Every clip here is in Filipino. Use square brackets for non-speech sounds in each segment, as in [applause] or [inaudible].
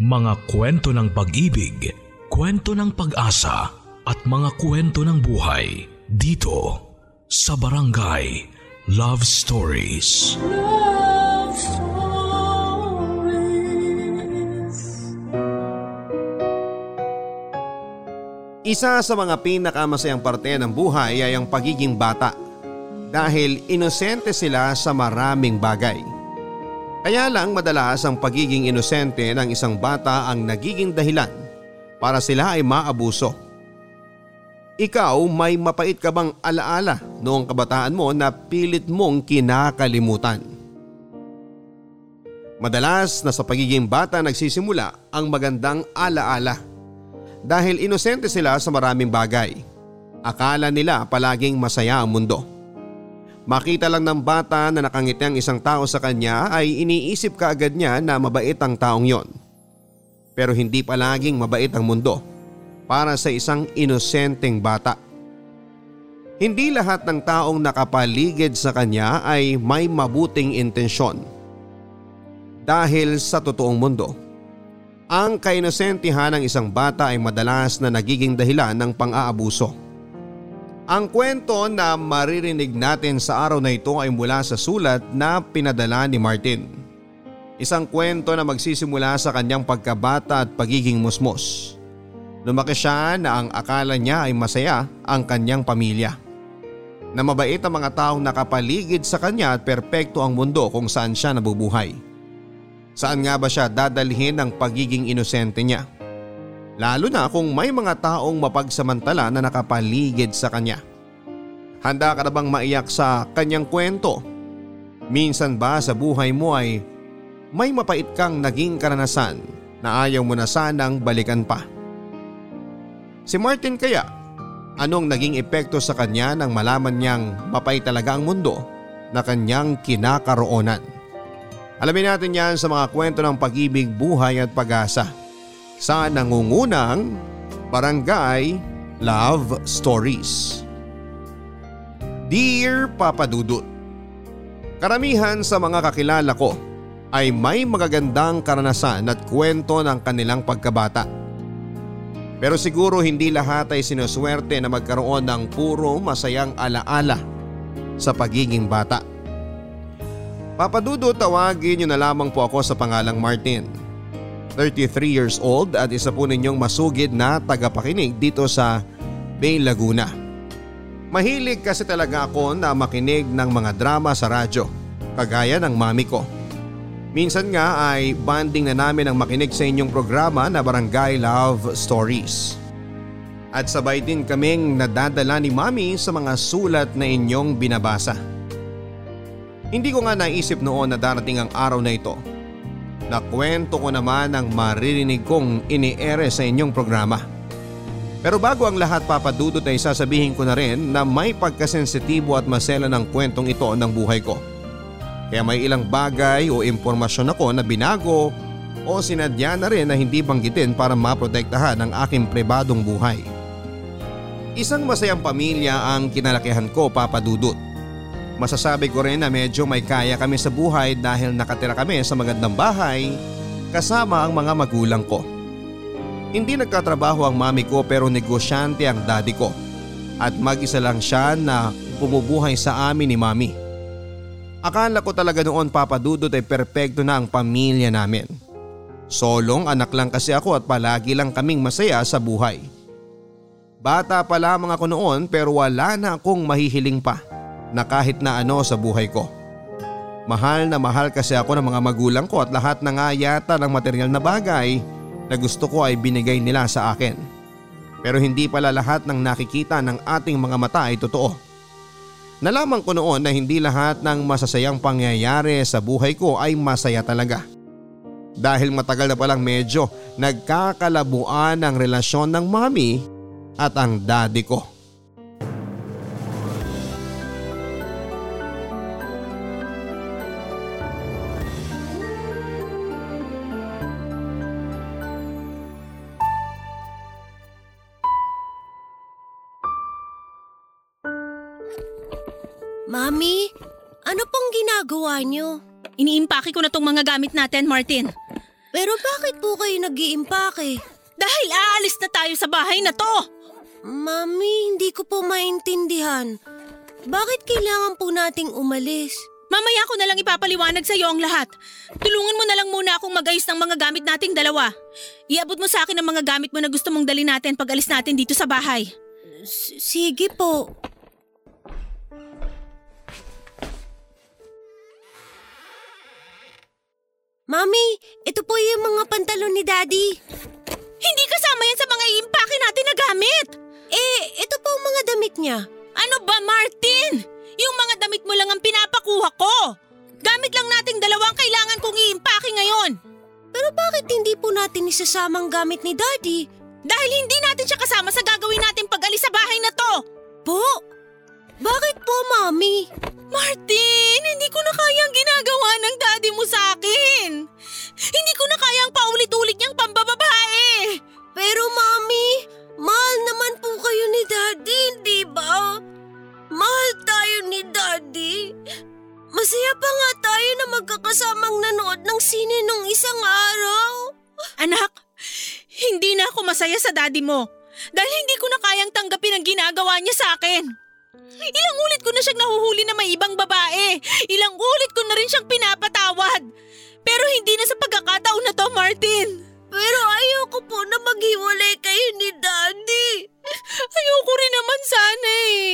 Mga kwento ng pag-ibig, kwento ng pag-asa at mga kwento ng buhay dito sa Barangay Love Stories. Love Stories. Isa sa mga pinakamasayang parte ng buhay ay ang pagiging bata dahil inosente sila sa maraming bagay. Kaya lang madalas ang pagiging inosente ng isang bata ang nagiging dahilan para sila ay maabuso. Ikaw may mapait ka bang alaala noong kabataan mo na pilit mong kinakalimutan? Madalas na sa pagiging bata nagsisimula ang magandang alaala dahil inosente sila sa maraming bagay. Akala nila palaging masaya ang mundo. Makita lang ng bata na nakangiti ang isang tao sa kanya ay iniisip kaagad niya na mabait ang taong yon. Pero hindi palaging mabait ang mundo para sa isang inosenteng bata. Hindi lahat ng taong nakapaligid sa kanya ay may mabuting intensyon. Dahil sa totoong mundo, ang kainosentihan ng isang bata ay madalas na nagiging dahilan ng pang-aabuso. Ang kwento na maririnig natin sa araw na ito ay mula sa sulat na pinadala ni Martin. Isang kwento na magsisimula sa kanyang pagkabata at pagiging musmos. Lumaki siya na ang akala niya ay masaya ang kanyang pamilya. Na mabait ang mga taong nakapaligid sa kanya at perpekto ang mundo kung saan siya nabubuhay. Saan nga ba siya dadalhin ng pagiging inosente niya? Lalo na kung may mga taong mapagsamantala na nakapaligid sa kanya. Handa ka na bang maiyak sa kanyang kwento? Minsan ba sa buhay mo ay may mapait kang naging karanasan na ayaw mo na sanang balikan pa? Si Martin kaya, anong naging epekto sa kanya nang malaman niyang mapait talaga ang mundo na kanyang kinakaroonan? Alamin natin yan sa mga kwento ng pag-ibig, buhay at pag-asa sa nangungunang Barangay Love Stories. Dear Papa Dudut, Karamihan sa mga kakilala ko ay may magagandang karanasan at kwento ng kanilang pagkabata. Pero siguro hindi lahat ay sinuswerte na magkaroon ng puro masayang alaala sa pagiging bata. Papadudo tawagin niyo na lamang po ako sa pangalang Martin. 33 years old at isa po ninyong masugid na tagapakinig dito sa Bay Laguna. Mahilig kasi talaga ako na makinig ng mga drama sa radyo, kagaya ng mami ko. Minsan nga ay banding na namin ang makinig sa inyong programa na Barangay Love Stories. At sabay din kaming nadadala ni mami sa mga sulat na inyong binabasa. Hindi ko nga naisip noon na darating ang araw na ito. Nakwento ko naman ang maririnig kong iniere sa inyong programa. Pero bago ang lahat papadudot ay sasabihin ko na rin na may pagkasensitibo at masela ng kwentong ito ng buhay ko. Kaya may ilang bagay o impormasyon ako na binago o sinadya na rin na hindi banggitin para maprotektahan ang aking pribadong buhay. Isang masayang pamilya ang kinalakihan ko papadudot. Masasabi ko rin na medyo may kaya kami sa buhay dahil nakatira kami sa magandang bahay kasama ang mga magulang ko. Hindi nagkatrabaho ang mami ko pero negosyante ang daddy ko at mag-isa lang siya na pumubuhay sa amin ni mami. Akala ko talaga noon papadudot ay perpekto na ang pamilya namin. Solong anak lang kasi ako at palagi lang kaming masaya sa buhay. Bata pa lamang ako noon pero wala na akong mahihiling pa na kahit na ano sa buhay ko. Mahal na mahal kasi ako ng mga magulang ko at lahat na nga yata ng material na bagay na gusto ko ay binigay nila sa akin. Pero hindi pala lahat ng nakikita ng ating mga mata ay totoo. Nalaman ko noon na hindi lahat ng masasayang pangyayari sa buhay ko ay masaya talaga. Dahil matagal na palang medyo nagkakalabuan ang relasyon ng mami at ang daddy ko. Mami, ano pong ginagawa niyo? Iniimpake ko na tong mga gamit natin, Martin. Pero bakit po kayo nag-iimpake? Dahil aalis na tayo sa bahay na to. Mami, hindi ko po maintindihan. Bakit kailangan po nating umalis? Mamaya ko na lang ipapaliwanag sa iyo ang lahat. Tulungan mo na lang muna akong mag-ayos ng mga gamit nating dalawa. Iabot mo sa akin ang mga gamit mo na gusto mong dali natin pag alis natin dito sa bahay. S- sige po. Mami, ito po yung mga pantalon ni Daddy. Hindi kasama yan sa mga iimpake natin na gamit. Eh, ito po ang mga damit niya. Ano ba, Martin? Yung mga damit mo lang ang pinapakuha ko. Gamit lang nating dalawang kailangan kong iimpake ngayon. Pero bakit hindi po natin isasamang gamit ni Daddy? Dahil hindi natin siya kasama sa gagawin natin pag-alis sa bahay na to. Po? Bakit po, Mami? Martin, hindi ko na kayang ginagawa ng daddy mo sa akin. Hindi ko na kayang paulit-ulit niyang pambababae. Pero Mami, mahal naman po kayo ni Daddy, hindi ba? Mahal tayo ni Daddy. Masaya pa nga tayo na magkakasamang nanood ng sine nung isang araw. Anak, hindi na ako masaya sa daddy mo. Dahil hindi ko na kayang tanggapin ang ginagawa niya sa akin. Ilang ulit ko na siyang nahuhuli na may ibang babae. Ilang ulit ko na rin siyang pinapatawad. Pero hindi na sa pagkakataon na to, Martin. Pero ayoko po na maghiwalay kayo ni Daddy. [laughs] Ayoko rin naman sana eh.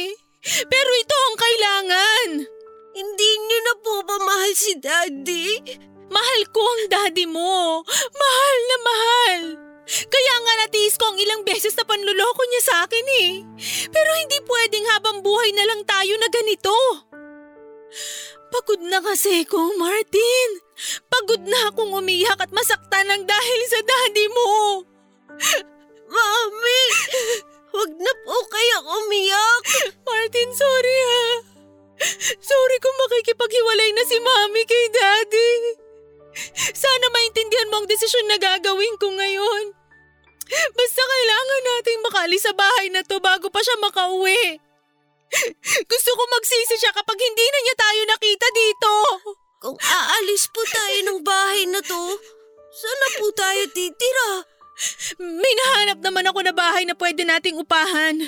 Pero ito ang kailangan. Hindi niyo na po ba mahal si Daddy? Mahal ko ang daddy mo. Mahal na mahal. Kaya nga natiis ko ang ilang beses na panluloko niya sa akin eh. Pero hindi pwedeng habang buhay na lang tayo na ganito. Pagod na kasi ko, Martin. Pagod na akong umiyak at masaktan ng dahil sa daddy mo. Mami, wag na po kayo umiyak. Martin, sorry ha. Sorry kung makikipaghiwalay na si Mami kay Daddy. Sana maintindihan mo ang desisyon na gagawin ko ngayon. Basta kailangan nating makaalis sa bahay na to bago pa siya makauwi. Gusto ko magsisi siya kapag hindi na niya tayo nakita dito. Kung aalis po tayo ng bahay na to, saan na po tayo titira? May nahanap naman ako na bahay na pwede nating upahan.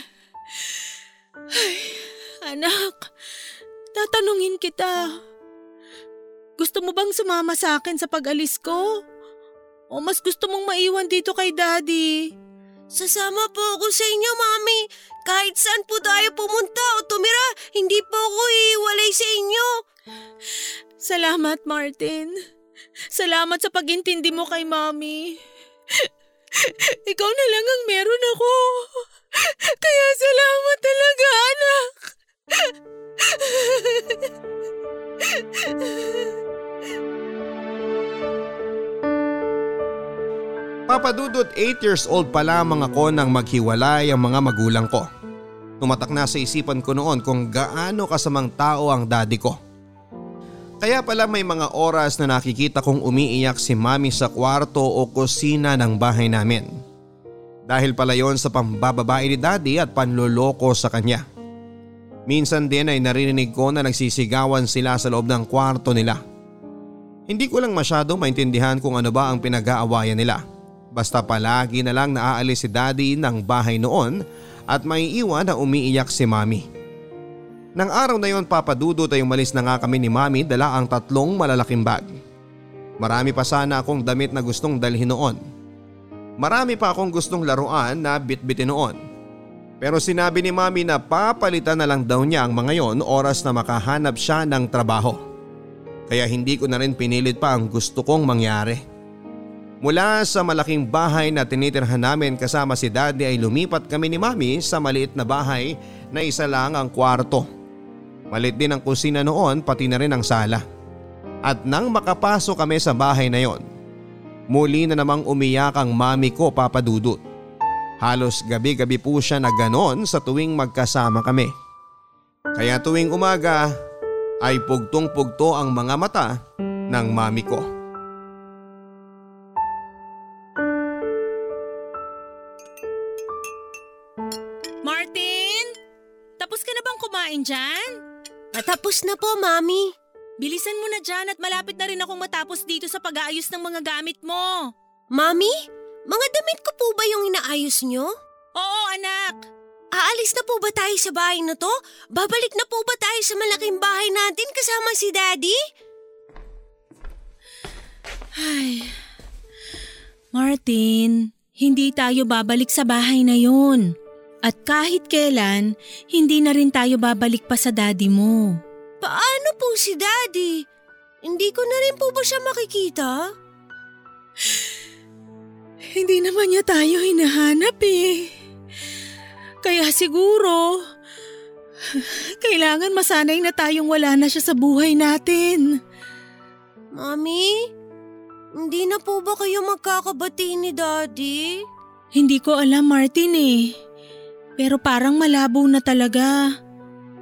Ay, anak, tatanungin kita. Gusto mo bang sumama sa akin sa pag-alis ko? O mas gusto mong maiwan dito kay daddy? Sasama po ako sa inyo, Mami. Kahit saan po tayo pumunta o tumira, hindi po ako iiwalay sa inyo. Salamat, Martin. Salamat sa pagintindi mo kay Mami. Ikaw na lang ang meron ako. Kaya salamat talaga, anak. Papadudot 8 years old pa lamang ako nang maghiwalay ang mga magulang ko. Tumatak na sa isipan ko noon kung gaano kasamang tao ang daddy ko. Kaya pala may mga oras na nakikita kong umiiyak si mami sa kwarto o kusina ng bahay namin. Dahil pala yon sa pambababae ni daddy at panloloko sa kanya. Minsan din ay naririnig ko na nagsisigawan sila sa loob ng kwarto nila. Hindi ko lang masyado maintindihan kung ano ba ang pinag-aawayan nila. Basta palagi na lang naaalis si daddy ng bahay noon at may iwan na umiiyak si mami. Nang araw na yon papadudot ay umalis na nga kami ni mami dala ang tatlong malalaking bag. Marami pa sana akong damit na gustong dalhin noon. Marami pa akong gustong laruan na bitbitin noon. Pero sinabi ni mami na papalitan na lang daw niya ang mga yon oras na makahanap siya ng trabaho. Kaya hindi ko na rin pinilit pa ang gusto kong mangyari. Mula sa malaking bahay na tinitirhan namin kasama si daddy ay lumipat kami ni mami sa maliit na bahay na isa lang ang kwarto. Malit din ang kusina noon pati na rin ang sala. At nang makapasok kami sa bahay na yon, muli na namang umiyak ang mami ko papadudot. Halos gabi-gabi po siya na ganon sa tuwing magkasama kami. Kaya tuwing umaga ay pugtong-pugto ang mga mata ng mami ko. Kumain dyan? Patapos na po, Mami. Bilisan mo na dyan at malapit na rin akong matapos dito sa pag-aayos ng mga gamit mo. Mami, mga damit ko po ba yung inaayos nyo? Oo anak. Aalis na po ba tayo sa bahay na to? Babalik na po ba tayo sa malaking bahay natin kasama si Daddy? Ay. Martin, hindi tayo babalik sa bahay na yun. At kahit kailan, hindi na rin tayo babalik pa sa daddy mo. Paano po si Daddy? Hindi ko na rin po ba siya makikita? [sighs] Hindi naman niya tayo hinahanap eh. Kaya siguro, [sighs] kailangan masanay na tayong wala na siya sa buhay natin. Mami, hindi na po ba kayo magkakabati ni Daddy? Hindi ko alam Martin eh. Pero parang malabo na talaga.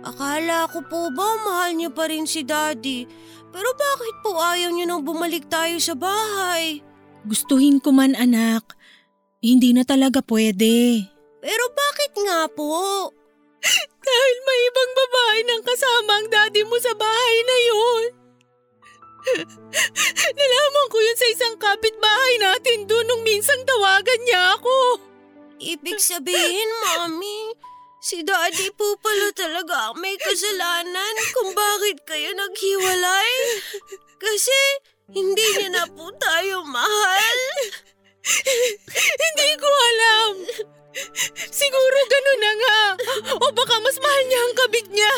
Akala ko po ba mahal niyo pa rin si Daddy? Pero bakit po ayaw niyo nang bumalik tayo sa bahay? Gustuhin ko man anak, hindi na talaga pwede. Pero bakit nga po? [laughs] Dahil may ibang babae nang kasama ang daddy mo sa bahay na yun. [laughs] Nalaman ko yun sa isang kapitbahay natin doon nung minsang tawagan niya ako. Ibig sabihin, Mami, si Daddy po pala talaga may kasalanan kung bakit kayo naghiwalay. Kasi hindi niya na po tayo mahal. Hindi ko alam. Siguro ganun na nga. O baka mas mahal niya ang kabit niya.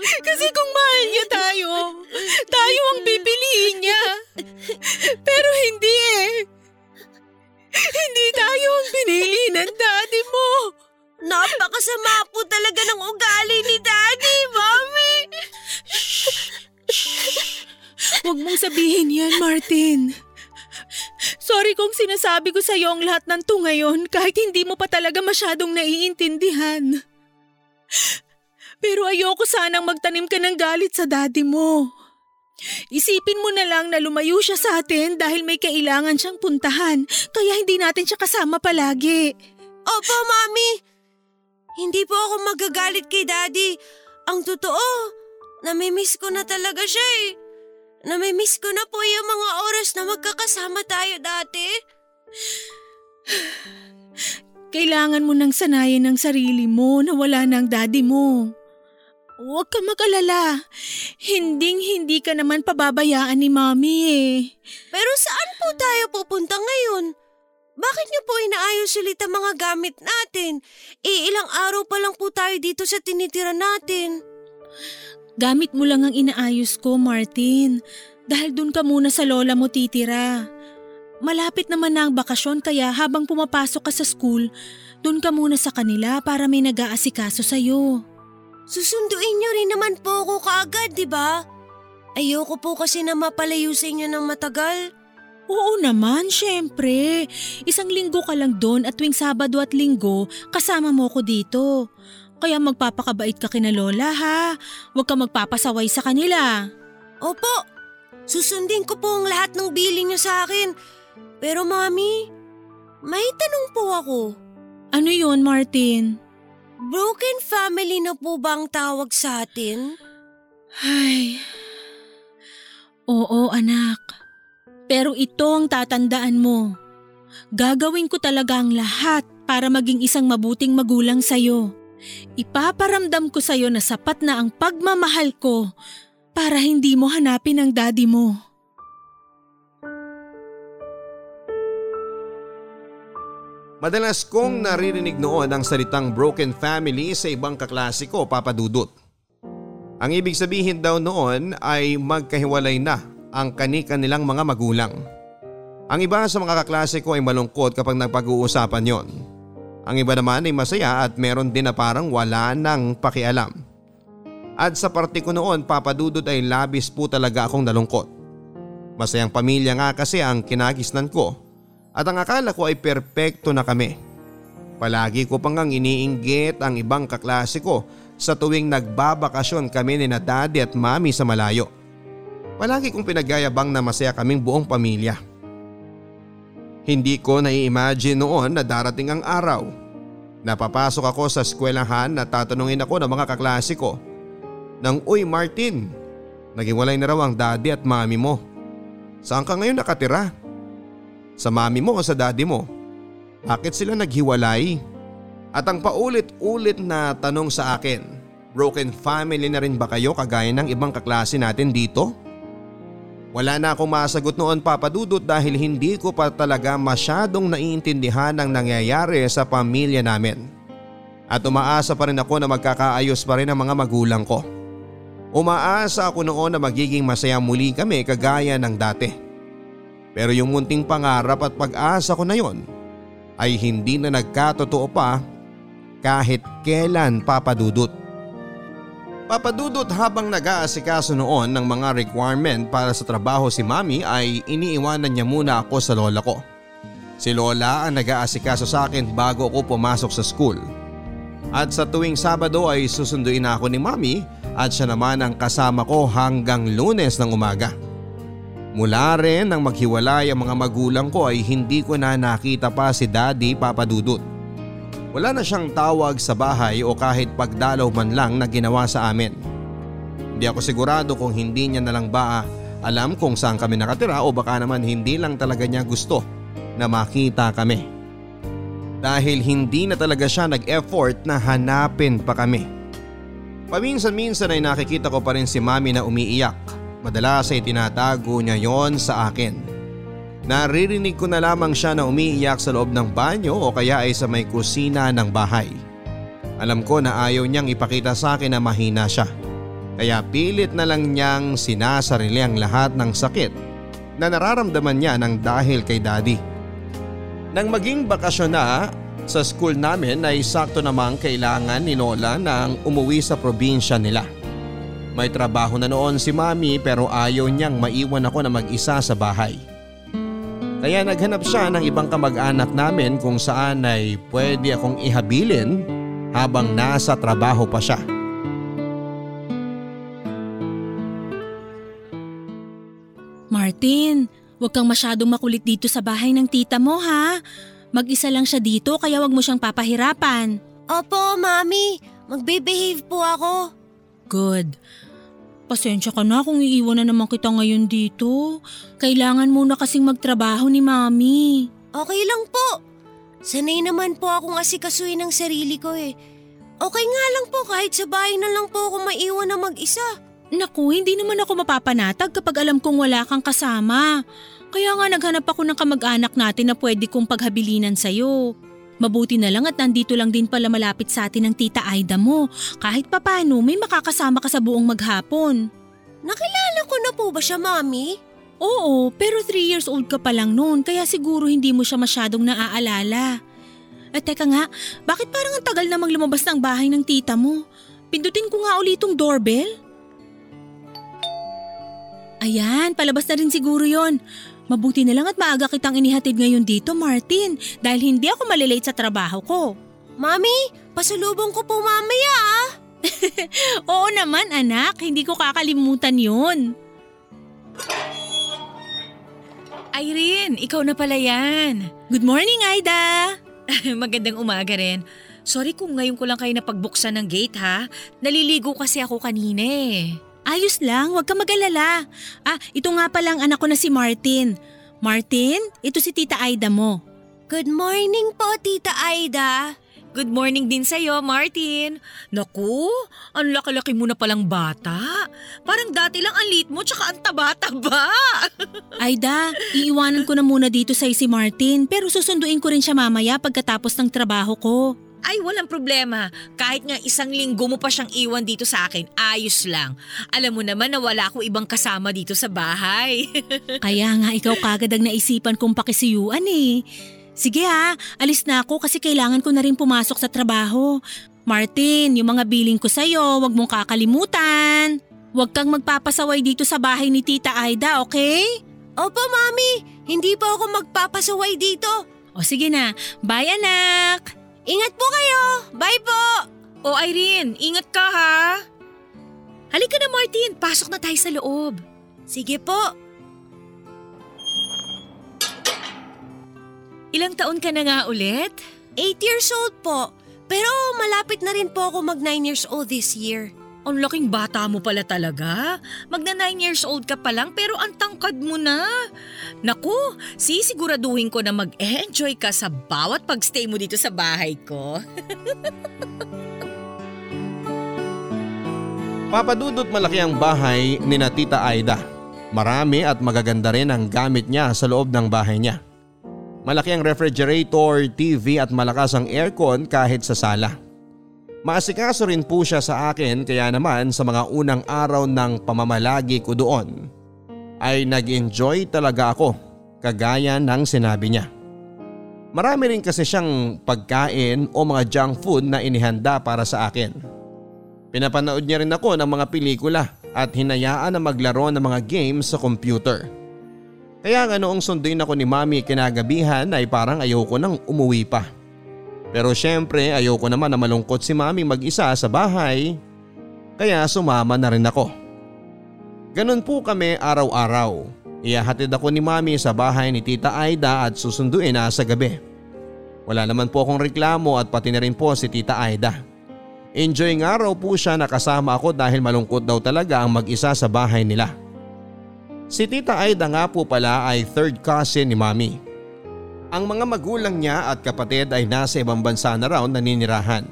Kasi kung mahal niya tayo, tayo ang pipiliin niya. Pero hindi eh. Hindi tayo ang pinili ng daddy mo. Napakasama po talaga ng ugali ni Daddy, Mami. Huwag mong sabihin yan, Martin. Sorry kung sinasabi ko sa iyo ang lahat ng to ngayon kahit hindi mo pa talaga masyadong naiintindihan. Pero ayoko sanang magtanim ka ng galit sa daddy mo. Isipin mo na lang na lumayo siya sa atin dahil may kailangan siyang puntahan kaya hindi natin siya kasama palagi. Opo, Mami. Hindi po ako magagalit kay Daddy. Ang totoo, namimiss ko na talaga siya eh. Namimiss ko na po yung mga oras na magkakasama tayo dati. [sighs] Kailangan mo nang sanayin ang sarili mo na wala ang daddy mo. Huwag ka mag-alala. Hinding hindi ka naman pababayaan ni Mami eh. Pero saan po tayo pupunta ngayon? Bakit niyo po inaayos ulit ang mga gamit natin? E ilang araw pa lang po tayo dito sa tinitira natin. Gamit mo lang ang inaayos ko, Martin. Dahil dun ka muna sa lola mo titira. Malapit naman na ang bakasyon kaya habang pumapasok ka sa school, dun ka muna sa kanila para may nag-aasikaso sa'yo. Susunduin niyo rin naman po ako kaagad, di ba? Ayoko po kasi na mapalayo sa inyo ng matagal. Oo naman, syempre. Isang linggo ka lang doon at tuwing Sabado at Linggo, kasama mo ko dito. Kaya magpapakabait ka kina Lola ha. Huwag ka magpapasaway sa kanila. Opo, susundin ko po ang lahat ng bili niyo sa akin. Pero mami, may tanong po ako. Ano yun, Martin? Broken family na po ba ang tawag sa atin? Ay. Oo, anak. Pero ito ang tatandaan mo. Gagawin ko talaga ang lahat para maging isang mabuting magulang sa'yo. Ipaparamdam ko sa'yo na sapat na ang pagmamahal ko para hindi mo hanapin ang daddy mo. Madalas kong naririnig noon ang salitang broken family sa ibang kaklase ko, Papa Dudut. Ang ibig sabihin daw noon ay magkahiwalay na ang kanika nilang mga magulang. Ang iba sa mga kaklase ay malungkot kapag nagpag-uusapan yon. Ang iba naman ay masaya at meron din na parang wala nang pakialam. At sa parte ko noon, Papa Dudut ay labis po talaga akong nalungkot. Masayang pamilya nga kasi ang kinagisnan ko at ang akala ko ay perpekto na kami. Palagi ko pang ang iniinggit ang ibang kaklase ko sa tuwing nagbabakasyon kami ni na daddy at mami sa malayo. Palagi kong pinagyayabang na masaya kaming buong pamilya. Hindi ko nai-imagine noon na darating ang araw. Napapasok ako sa eskwelahan na tatanungin ako ng mga kaklase ko. Nang, Uy Martin, Naghiwalay na raw ang daddy at mami mo. Saan ka ngayon nakatira? Sa mami mo o sa daddy mo? Bakit sila naghiwalay? At ang paulit-ulit na tanong sa akin, broken family na rin ba kayo kagaya ng ibang kaklase natin dito? Wala na akong masagot noon papadudot dahil hindi ko pa talaga masyadong naiintindihan ang nangyayari sa pamilya namin. At umaasa pa rin ako na magkakaayos pa rin ang mga magulang ko. Umaasa ako noon na magiging masaya muli kami kagaya ng dati. Pero yung munting pangarap at pag-asa ko na yon ay hindi na nagkatotoo pa kahit kailan papadudot. Papadudot habang nag-aasikaso noon ng mga requirement para sa trabaho si mami ay iniiwanan niya muna ako sa lola ko. Si lola ang nag-aasikaso sa akin bago ako pumasok sa school. At sa tuwing Sabado ay susunduin ako ni mami at siya naman ang kasama ko hanggang lunes ng umaga. Mula rin nang maghiwalay ang mga magulang ko ay hindi ko na nakita pa si daddy papadudot. Wala na siyang tawag sa bahay o kahit pagdalaw man lang na ginawa sa amin. Hindi ako sigurado kung hindi niya na lang ba alam kung saan kami nakatira o baka naman hindi lang talaga niya gusto na makita kami. Dahil hindi na talaga siya nag-effort na hanapin pa kami. Paminsan-minsan ay nakikita ko pa rin si mami na umiiyak. Madalas ay tinatago niya yon sa akin. Naririnig ko na lamang siya na umiiyak sa loob ng banyo o kaya ay sa may kusina ng bahay. Alam ko na ayaw niyang ipakita sa akin na mahina siya. Kaya pilit na lang niyang sinasarili ang lahat ng sakit na nararamdaman niya ng dahil kay daddy. Nang maging bakasyon na sa school namin ay sakto namang kailangan ni Nola nang umuwi sa probinsya nila. May trabaho na noon si mami pero ayaw niyang maiwan ako na mag-isa sa bahay. Kaya naghanap siya ng ibang kamag-anak namin kung saan ay pwede akong ihabilin habang nasa trabaho pa siya. Martin, huwag kang masyadong makulit dito sa bahay ng tita mo ha. Mag-isa lang siya dito kaya wag mo siyang papahirapan. Opo, Mami. Magbe-behave po ako. Good. Pasensya ka na kung iiwan na naman kita ngayon dito. Kailangan muna kasing magtrabaho ni Mami. Okay lang po. Sanay naman po akong asikasuhin ng sarili ko eh. Okay nga lang po kahit sa bahay na lang po ako maiwan na mag-isa. Naku, hindi naman ako mapapanatag kapag alam kong wala kang kasama. Kaya nga naghanap ako ng kamag-anak natin na pwede kong paghabilinan sa'yo. Mabuti na lang at nandito lang din pala malapit sa atin ang tita Aida mo. Kahit papano may makakasama ka sa buong maghapon. Nakilala ko na po ba siya, Mami? Oo, pero 3 years old ka pa lang noon kaya siguro hindi mo siya masyadong naaalala. At teka nga, bakit parang ang tagal namang lumabas ng bahay ng tita mo? Pindutin ko nga ulit itong doorbell. Ayan, palabas na rin siguro yon. Mabuti na lang at maaga kitang inihatid ngayon dito, Martin, dahil hindi ako malilate sa trabaho ko. Mami, pasulubong ko po mamaya ah. [laughs] Oo naman anak, hindi ko kakalimutan yun. Irene, ikaw na pala yan. Good morning, Aida! [laughs] Magandang umaga rin. Sorry kung ngayon ko lang kayo napagbuksan ng gate ha. Naliligo kasi ako kanina eh. Ayos lang, huwag ka mag-alala. Ah, ito nga palang anak ko na si Martin. Martin, ito si Tita Aida mo. Good morning po, Tita Aida. Good morning din sa'yo, Martin. Naku, ang laki-laki mo na palang bata. Parang dati lang ang liit mo tsaka ang taba-taba. [laughs] Aida, iiwanan ko na muna dito sa si Martin pero susunduin ko rin siya mamaya pagkatapos ng trabaho ko. Ay, walang problema. Kahit nga isang linggo mo pa siyang iwan dito sa akin, ayos lang. Alam mo naman na wala akong ibang kasama dito sa bahay. [laughs] Kaya nga ikaw kagad ang naisipan kong pakisiyuan eh. Sige ha, alis na ako kasi kailangan ko na rin pumasok sa trabaho. Martin, yung mga billing ko sa'yo, wag mong kakalimutan. Huwag kang magpapasaway dito sa bahay ni Tita Aida, okay? Opo, Mami. Hindi po ako magpapasaway dito. O sige na, bye anak! Ingat po kayo. Bye po. o Irene, ingat ka ha. Halika na Martin, pasok na tayo sa loob. Sige po. Ilang taon ka na nga ulit? 8 years old po. Pero malapit na rin po ako mag 9 years old this year. Ang laking bata mo pala talaga. Magna 9 years old ka pa lang pero ang tangkad mo na. Naku, sisiguraduhin ko na mag-enjoy ka sa bawat pagstay mo dito sa bahay ko. [laughs] Papadudot malaki ang bahay ni na Tita Aida. Marami at magaganda rin ang gamit niya sa loob ng bahay niya. Malaki ang refrigerator, TV at malakas ang aircon kahit sa sala. Maasikaso rin po siya sa akin kaya naman sa mga unang araw ng pamamalagi ko doon ay nag-enjoy talaga ako kagaya ng sinabi niya. Marami rin kasi siyang pagkain o mga junk food na inihanda para sa akin. Pinapanood niya rin ako ng mga pelikula at hinayaan na maglaro ng mga games sa computer. Kaya nga noong sunduin ako ni mami kinagabihan ay parang ayoko nang umuwi pa. Pero syempre ayoko naman na malungkot si mami mag-isa sa bahay kaya sumama na rin ako. Ganun po kami araw-araw. Iyahatid ako ni mami sa bahay ni tita Aida at susunduin na sa gabi. Wala naman po akong reklamo at pati na rin po si tita Aida. Enjoy nga raw po siya na kasama ako dahil malungkot daw talaga ang mag-isa sa bahay nila. Si tita Aida nga po pala ay third cousin ni mami. Ang mga magulang niya at kapatid ay nasa ibang bansa na raw naninirahan.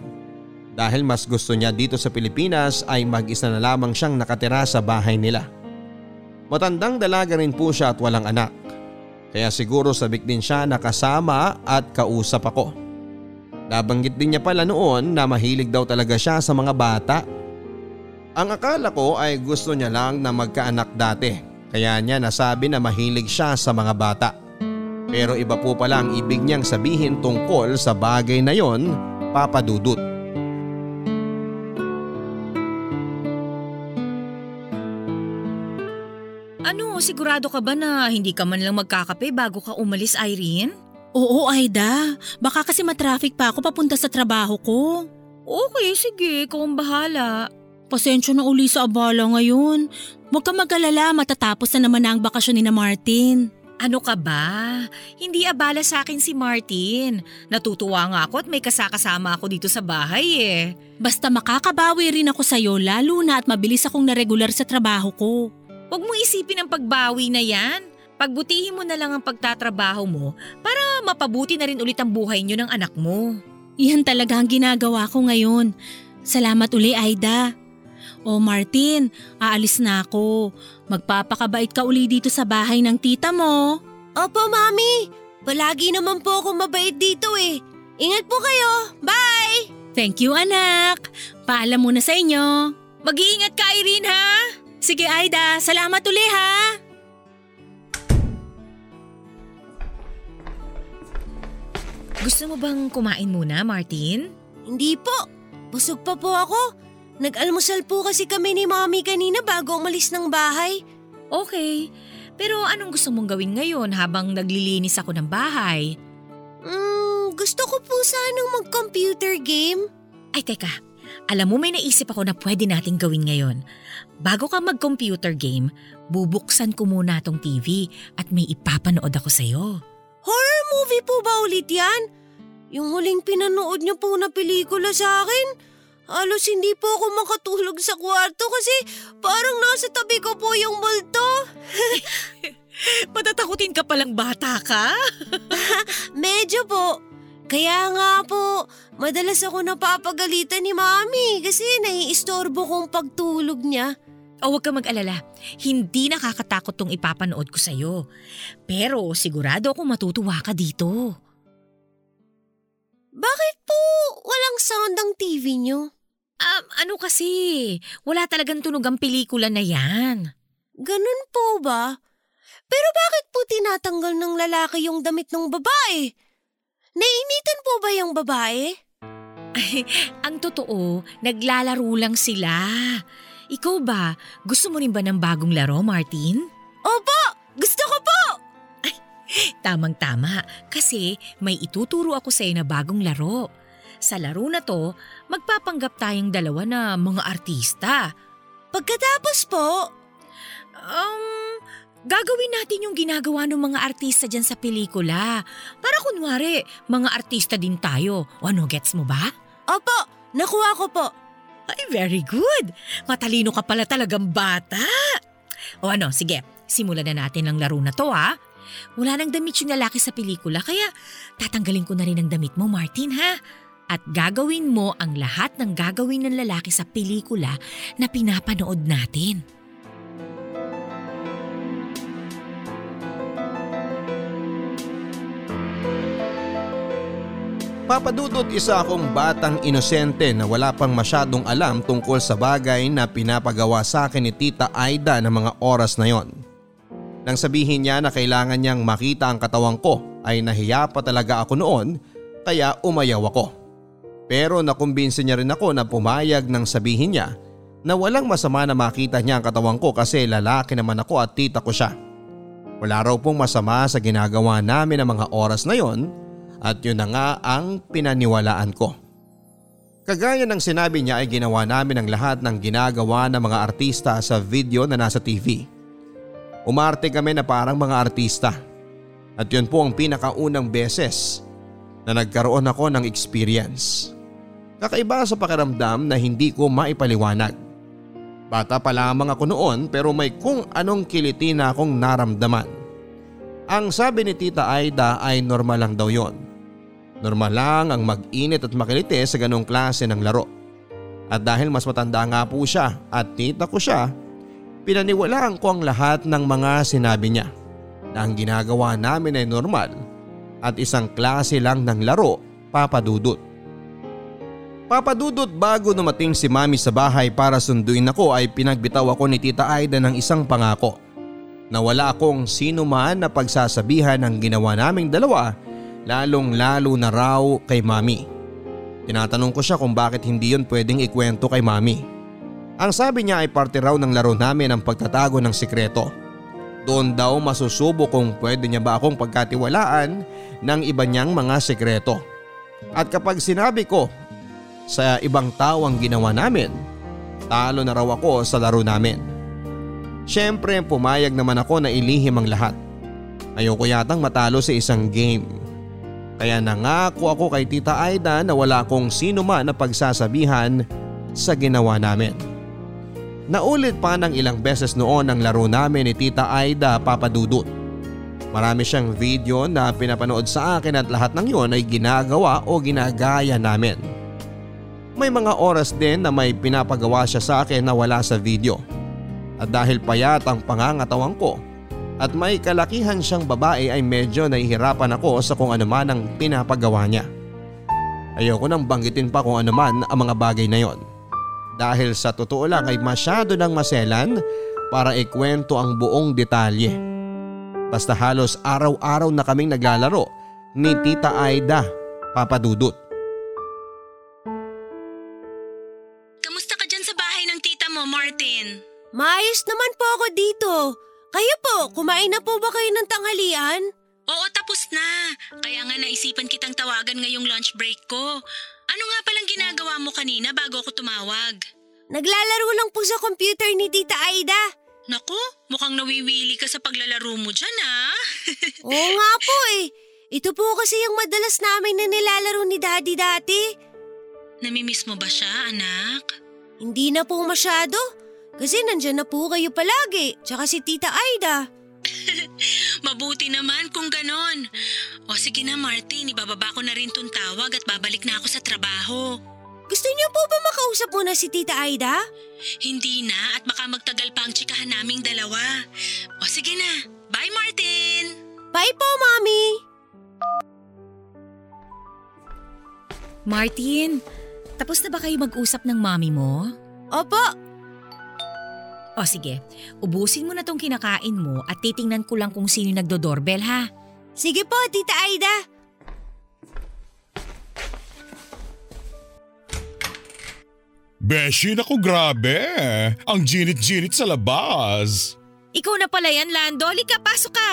Dahil mas gusto niya dito sa Pilipinas ay mag-isa na lamang siyang nakatira sa bahay nila. Matandang dalaga rin po siya at walang anak. Kaya siguro sabik din siya na kasama at kausap ako. Nabanggit din niya pala noon na mahilig daw talaga siya sa mga bata. Ang akala ko ay gusto niya lang na magkaanak dati kaya niya nasabi na mahilig siya sa mga bata. Pero iba po pala ang ibig niyang sabihin tungkol sa bagay na yon, Papa Dudut. Ano, sigurado ka ba na hindi ka man lang magkakape bago ka umalis, Irene? Oo, Aida. Baka kasi matraffic pa ako papunta sa trabaho ko. Okay, sige, ikaw ang bahala. Pasensya na uli sa abala ngayon. Huwag ka mag-alala, matatapos na naman na ang bakasyon ni na Martin. Ano ka ba? Hindi abala sa akin si Martin. Natutuwa nga ako at may kasakasama ako dito sa bahay eh. Basta makakabawi rin ako sa'yo lalo na at mabilis akong naregular sa trabaho ko. Huwag mo isipin ang pagbawi na yan. Pagbutihin mo na lang ang pagtatrabaho mo para mapabuti na rin ulit ang buhay niyo ng anak mo. Iyan talaga ang ginagawa ko ngayon. Salamat uli, Aida. O Martin, aalis na ako. Magpapakabait ka uli dito sa bahay ng tita mo. Opo, Mami. Palagi naman po ako mabait dito eh. Ingat po kayo. Bye! Thank you, anak. Paalam muna sa inyo. Mag-iingat ka, Irene, ha? Sige, Aida. Salamat uli, ha? Gusto mo bang kumain muna, Martin? Hindi po. Busog pa po ako. Nag-almusal po kasi kami ni Mami kanina bago umalis ng bahay. Okay. Pero anong gusto mong gawin ngayon habang naglilinis ako ng bahay? Hmm, gusto ko po sanang mag-computer game. Ay teka, alam mo may naisip ako na pwede nating gawin ngayon. Bago ka mag-computer game, bubuksan ko muna tong TV at may ipapanood ako sa'yo. Horror movie po ba ulit yan? Yung huling pinanood niyo po na pelikula sa akin? Halos hindi po ako makatulog sa kwarto kasi parang nasa tabi ko po yung multo. [laughs] Patatakutin ka palang bata ka? [laughs] Medyo po. Kaya nga po, madalas ako napapagalitan ni Mami kasi naiistorbo kong pagtulog niya. O huwag ka mag-alala, hindi nakakatakot tong ipapanood ko sa'yo. Pero sigurado ako matutuwa ka dito. Bakit po walang sound ang TV niyo? Um, ano kasi, wala talagang tunog ang pelikula na yan. Ganun po ba? Pero bakit po tinatanggal ng lalaki yung damit ng babae? Nainitan po ba yung babae? Ang totoo, naglalaro lang sila. Ikaw ba, gusto mo rin ba ng bagong laro, Martin? Opo! Gusto ko po! Tamang-tama, kasi may ituturo ako sa'yo na bagong laro. Sa laro na to, magpapanggap tayong dalawa na mga artista. Pagkatapos po, Um, gagawin natin yung ginagawa ng mga artista dyan sa pelikula. Para kunwari, mga artista din tayo. O ano, gets mo ba? opo, nakuha ko po. Ay, very good. Matalino ka pala talagang bata. O ano, sige, simulan na natin ang laro na to ha. Wala nang damit yung lalaki sa pelikula kaya tatanggalin ko na rin ang damit mo Martin ha. At gagawin mo ang lahat ng gagawin ng lalaki sa pelikula na pinapanood natin. Papadudot isa akong batang inosente na wala pang masyadong alam tungkol sa bagay na pinapagawa sa akin ni Tita Aida ng mga oras na yon. Nang sabihin niya na kailangan niyang makita ang katawan ko ay nahiya pa talaga ako noon kaya umayaw ako. Pero nakumbinsi niya rin ako na pumayag nang sabihin niya na walang masama na makita niya ang katawan ko kasi lalaki naman ako at tita ko siya. Wala raw pong masama sa ginagawa namin ng mga oras na yon at yun na nga ang pinaniwalaan ko. Kagaya ng sinabi niya ay ginawa namin ang lahat ng ginagawa ng mga artista sa video na nasa TV. Umarte kami na parang mga artista. At yun po ang pinakaunang beses na nagkaroon ako ng experience. Kakaiba sa pakiramdam na hindi ko maipaliwanag. Bata pa lamang ako noon pero may kung anong kiliti na akong naramdaman. Ang sabi ni Tita Aida ay normal lang daw yon. Normal lang ang mag-init at makiliti sa ganong klase ng laro. At dahil mas matanda nga po siya at tita ko siya, pinaniwalaan ko ang lahat ng mga sinabi niya na ang ginagawa namin ay normal at isang klase lang ng laro, papadudot. Papadudot bago dumating si mami sa bahay para sunduin ako ay pinagbitaw ako ni Tita Aida ng isang pangako na wala akong sino man na pagsasabihan ng ginawa naming dalawa lalong lalo na raw kay mami. Tinatanong ko siya kung bakit hindi yun pwedeng ikwento kay mami. Ang sabi niya ay parte raw ng laro namin ang pagtatago ng sikreto. Doon daw masusubo kung pwede niya ba akong pagkatiwalaan ng iba niyang mga sikreto. At kapag sinabi ko sa ibang tao ang ginawa namin, talo na raw ako sa laro namin. Siyempre pumayag naman ako na ilihim ang lahat. Ayoko yatang matalo sa isang game. Kaya nangako ako kay Tita Aida na wala akong sino man na pagsasabihan sa ginawa namin. Naulit pa ng ilang beses noon ang laro namin ni Tita Aida papadudot. Marami siyang video na pinapanood sa akin at lahat ng yon ay ginagawa o ginagaya namin. May mga oras din na may pinapagawa siya sa akin na wala sa video. At dahil payat ang pangangatawang ko at may kalakihan siyang babae ay medyo nahihirapan ako sa kung ano man ang pinapagawa niya. Ayoko nang banggitin pa kung ano man ang mga bagay na yon. Dahil sa totoo lang ay masyado nang maselan para ikwento ang buong detalye. Basta halos araw-araw na kaming naglalaro ni Tita Aida, Papadudut. Kamusta mo, Martin? Maayos naman po ako dito. Kayo po, kumain na po ba kayo ng tanghalian? Oo, tapos na. Kaya nga naisipan kitang tawagan ngayong lunch break ko. Ano nga palang ginagawa mo kanina bago ako tumawag? Naglalaro lang po sa computer ni Tita Aida. Naku, mukhang nawiwili ka sa paglalaro mo dyan ah. [laughs] Oo nga po eh. Ito po kasi yung madalas namin na nilalaro ni Daddy dati. Namimiss mo ba siya, anak? Hindi na po masyado. Kasi nandyan na po kayo palagi, tsaka si Tita Aida. [laughs] Mabuti naman kung ganon. O sige na Martin, ibababa ko na rin tong tawag at babalik na ako sa trabaho. Gusto niyo po ba makausap muna si Tita Aida? Hindi na at baka magtagal pa ang tsikahan naming dalawa. O sige na. Bye Martin! Bye po, Mami! Martin, tapos na ba kayo mag-usap ng mami mo? Opo, O sige, ubusin mo na tong kinakain mo at titingnan ko lang kung sino nagdo-doorbell ha. sige po, Tita Aida. Beshi, naku grabe. Ang ginit-ginit sa labas. Ikaw na pala yan, Lando. Lika, pasok ka.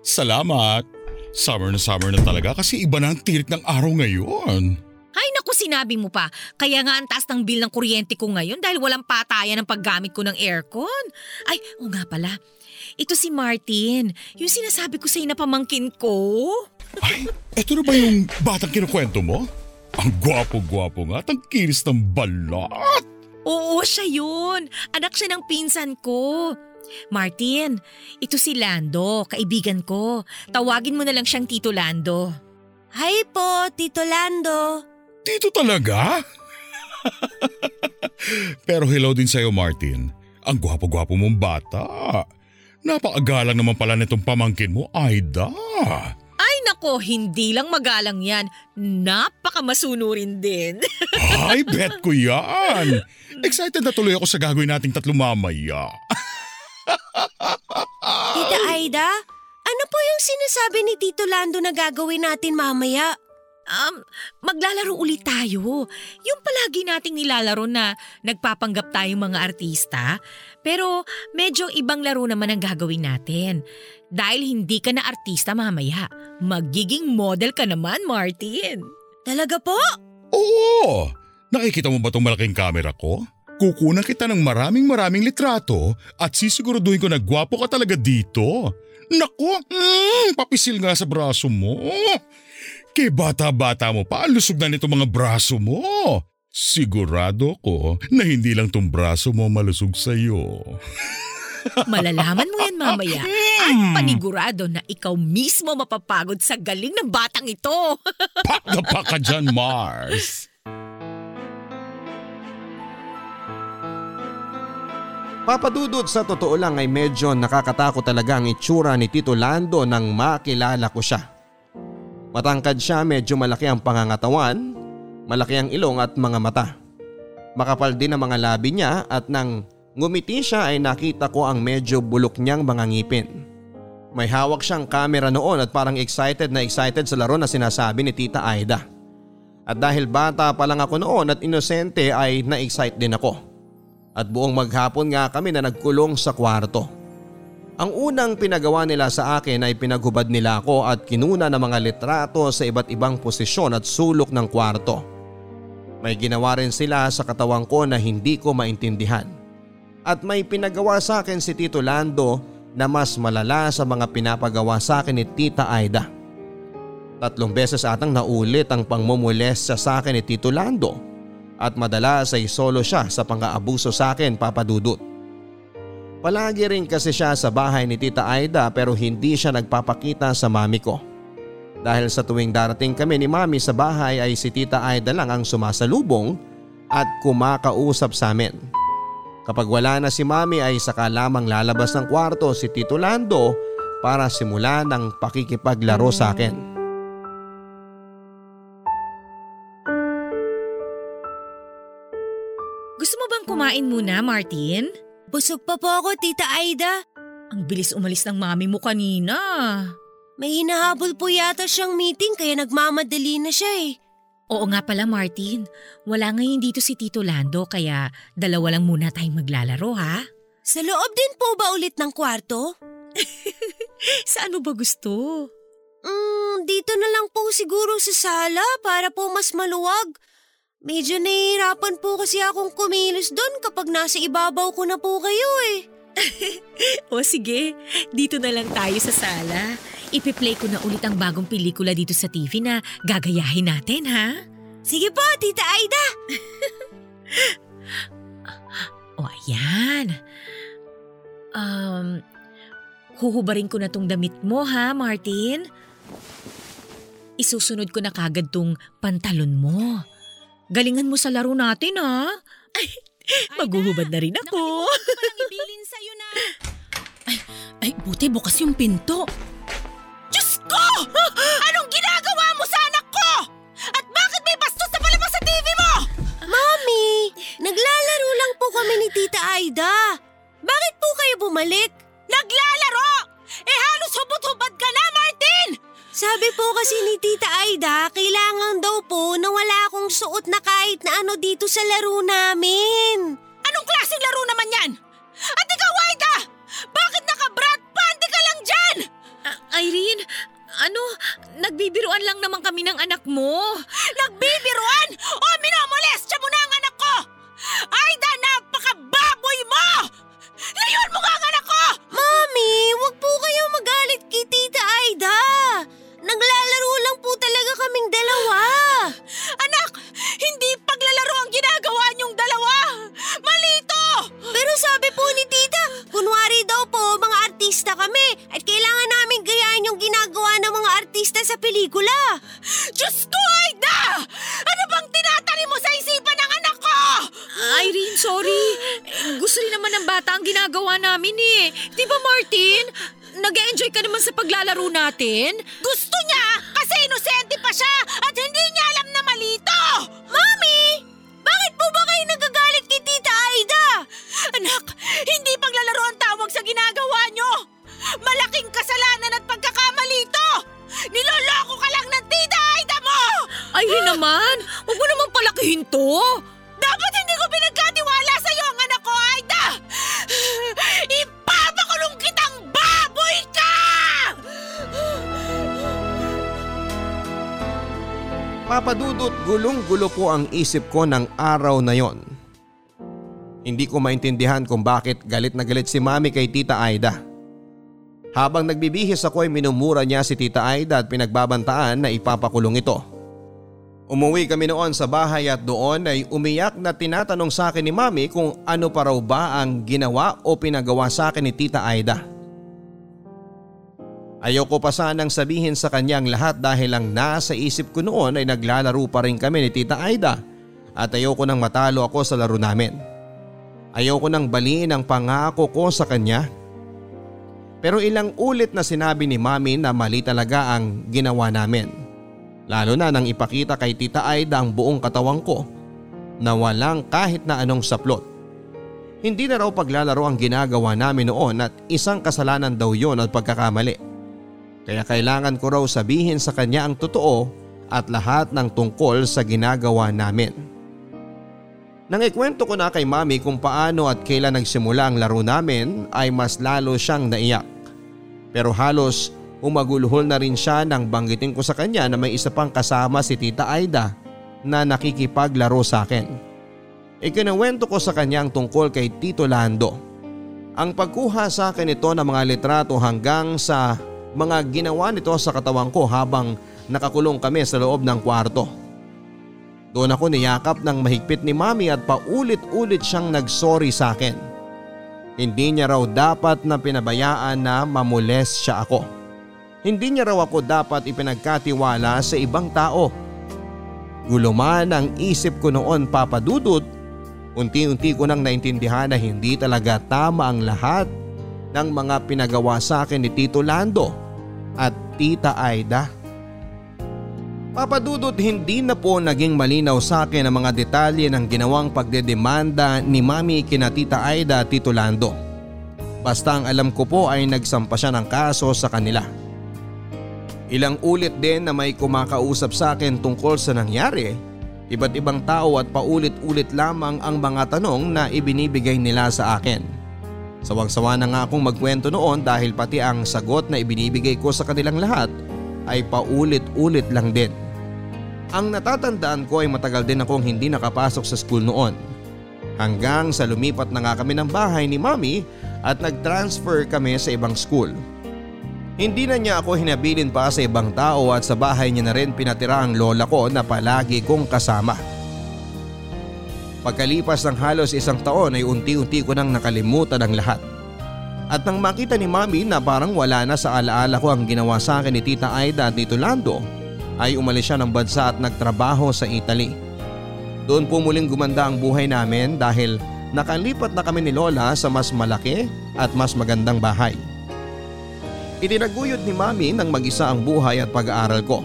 Salamat. Summer na summer na talaga kasi iba na ang tirik ng araw ngayon. Ay naku, sinabi mo pa. Kaya nga ang taas ng bill ng kuryente ko ngayon dahil walang patayan ng paggamit ko ng aircon. Ay, o nga pala. Ito si Martin, yung sinasabi ko sa'yo na pamangkin ko. Ay, eto na ba yung batang kinukwento mo? Ang gwapo-gwapo nga at ang kinis ng balat. Oo, siya yun. Anak siya ng pinsan ko. Martin, ito si Lando, kaibigan ko. Tawagin mo na lang siyang Tito Lando. Hi po, Tito Lando. Dito talaga? Pero hello din sa'yo, Martin. Ang gwapo-gwapo mong bata. Napakagalang naman pala nitong pamangkin mo, Aida. Ay nako, hindi lang magalang yan. Napakamasunurin din. [laughs] Ay, bet ko yan. Excited na tuloy ako sa gagawin nating tatlo mamaya. Tita Aida, ano po yung sinasabi ni Tito Lando na gagawin natin mamaya? Um, maglalaro ulit tayo. Yung palagi nating nilalaro na nagpapanggap tayong mga artista. Pero medyo ibang laro naman ang gagawin natin. Dahil hindi ka na artista mamaya. Magiging model ka naman, Martin. Talaga po? Oo! Nakikita mo ba itong malaking camera ko? Kukunan kita ng maraming maraming litrato at sisiguraduhin ko na gwapo ka talaga dito. Naku, mm, papisil nga sa braso mo. Kay bata-bata mo pa, lusog na nito mga braso mo. Sigurado ko na hindi lang tong braso mo malusog sa'yo. [laughs] Malalaman mo yan mamaya. At panigurado na ikaw mismo mapapagod sa galing ng batang ito. [laughs] Pak na pak ka dyan, Mars. Papadudod sa totoo lang ay medyo nakakatakot talaga ang itsura ni Tito Lando nang makilala ko siya. Matangkad siya, medyo malaki ang pangangatawan, malaki ang ilong at mga mata. Makapal din ang mga labi niya at nang ngumiti siya ay nakita ko ang medyo bulok niyang mga ngipin. May hawak siyang camera noon at parang excited na excited sa laro na sinasabi ni Tita Aida. At dahil bata pa lang ako noon at inosente ay na-excite din ako. At buong maghapon nga kami na nagkulong sa kwarto. Ang unang pinagawa nila sa akin ay pinaghubad nila ako at kinuna ng mga litrato sa iba't ibang posisyon at sulok ng kwarto. May ginawa rin sila sa katawan ko na hindi ko maintindihan. At may pinagawa sa akin si Tito Lando na mas malala sa mga pinapagawa sa akin ni Tita Aida. Tatlong beses atang naulit ang pangmumulest sa akin ni Tito Lando at madalas ay solo siya sa pang-aabuso sa akin papadudot. Palagi rin kasi siya sa bahay ni Tita Aida pero hindi siya nagpapakita sa mami ko. Dahil sa tuwing darating kami ni mami sa bahay ay si Tita Aida lang ang sumasalubong at kumakausap sa amin. Kapag wala na si mami ay saka lamang lalabas ng kwarto si Tito Lando para simulan ang pakikipaglaro sa akin. Gusto mo bang kumain muna, Martin? Busog pa po ako, Tita Aida. Ang bilis umalis ng mami mo kanina. May hinahabol po yata siyang meeting kaya nagmamadali na siya eh. Oo nga pala, Martin. Wala ngayon dito si Tito Lando kaya dalawa lang muna tayong maglalaro, ha? Sa loob din po ba ulit ng kwarto? [laughs] Saan mo ba gusto? Mm, dito na lang po siguro sa sala para po mas maluwag. Medyo nahihirapan po kasi akong kumilos doon kapag nasa ibabaw ko na po kayo eh. [laughs] O sige, dito na lang tayo sa sala. Ipi-play ko na ulit ang bagong pelikula dito sa TV na gagayahin natin, ha? Sige po, Tita Aida. [laughs] O ayan. Um, huhubarin ko na tong damit mo, ha, Martin? Isusunod ko na kagad tong pantalon mo. Galingan mo sa laro natin, ha? Ay, maghuhubad na rin ako. Palang ibilin sa'yo na. Ay, ay, buti bukas yung pinto. Diyos ko! Anong ginagawa mo sa anak ko? At bakit may bastos na palabas sa TV mo? Mami, naglalaro lang po kami ni Tita Aida. Bakit po kayo bumalik? Naglalaro! Eh halos hubot-hubad ka na, Martin! Sabi po kasi ni Tita Aida, kailangan daw po na wala akong suot na kahit na ano dito sa laro namin. Gulong-gulo po ang isip ko ng araw na yon. Hindi ko maintindihan kung bakit galit na galit si mami kay tita Aida. Habang nagbibihis ako ay minumura niya si tita Aida at pinagbabantaan na ipapakulong ito. Umuwi kami noon sa bahay at doon ay umiyak na tinatanong sa akin ni mami kung ano pa raw ba ang ginawa o pinagawa sa akin ni tita Aida. Ayoko pa sanang sabihin sa kanya ang lahat dahil ang nasa isip ko noon ay naglalaro pa rin kami ni Tita Aida at ayoko nang matalo ako sa laro namin. Ayoko nang baliin ang pangako ko sa kanya. Pero ilang ulit na sinabi ni Mami na mali talaga ang ginawa namin. Lalo na nang ipakita kay Tita Aida ang buong katawan ko na walang kahit na anong saplot. Hindi na raw paglalaro ang ginagawa namin noon at isang kasalanan daw yon at pagkakamali. Kaya kailangan ko raw sabihin sa kanya ang totoo at lahat ng tungkol sa ginagawa namin. Nang ikwento ko na kay mami kung paano at kailan nagsimula ang laro namin ay mas lalo siyang naiyak. Pero halos umagulhol na rin siya nang banggitin ko sa kanya na may isa pang kasama si Tita Aida na nakikipaglaro sa akin. Ikinawento ko sa kanya ang tungkol kay Tito Lando. Ang pagkuha sa akin ito ng mga litrato hanggang sa mga ginawa nito sa katawan ko habang nakakulong kami sa loob ng kwarto. Doon ako niyakap ng mahigpit ni mami at paulit-ulit siyang nagsorry sa akin. Hindi niya raw dapat na pinabayaan na mamules siya ako. Hindi niya raw ako dapat ipinagkatiwala sa ibang tao. Guluman ang isip ko noon papadudot. Unti-unti ko nang naintindihan na hindi talaga tama ang lahat ng mga pinagawa sa akin ni Tito Lando at Tita Aida. Papadudot hindi na po naging malinaw sa akin ang mga detalye ng ginawang pagdedemanda ni Mami kina Tita Aida at Tito Lando. Basta ang alam ko po ay nagsampa siya ng kaso sa kanila. Ilang ulit din na may kumakausap sa akin tungkol sa nangyari, iba't ibang tao at paulit-ulit lamang ang mga tanong na ibinibigay nila sa akin. Sawang-sawa na nga akong magkwento noon dahil pati ang sagot na ibinibigay ko sa kanilang lahat ay paulit-ulit lang din. Ang natatandaan ko ay matagal din akong hindi nakapasok sa school noon. Hanggang sa lumipat na nga kami ng bahay ni mami at nag-transfer kami sa ibang school. Hindi na niya ako hinabilin pa sa ibang tao at sa bahay niya na rin pinatira ang lola ko na palagi kong kasama. Pagkalipas ng halos isang taon ay unti-unti ko nang nakalimutan ang lahat. At nang makita ni mami na parang wala na sa alaala ko ang ginawa sa akin ni Tita Aida at Tito Lando ay umalis siya ng bansa at nagtrabaho sa Italy. Doon po muling gumanda ang buhay namin dahil nakalipat na kami ni Lola sa mas malaki at mas magandang bahay. Itinaguyod ni Mami ng mag-isa ang buhay at pag-aaral ko.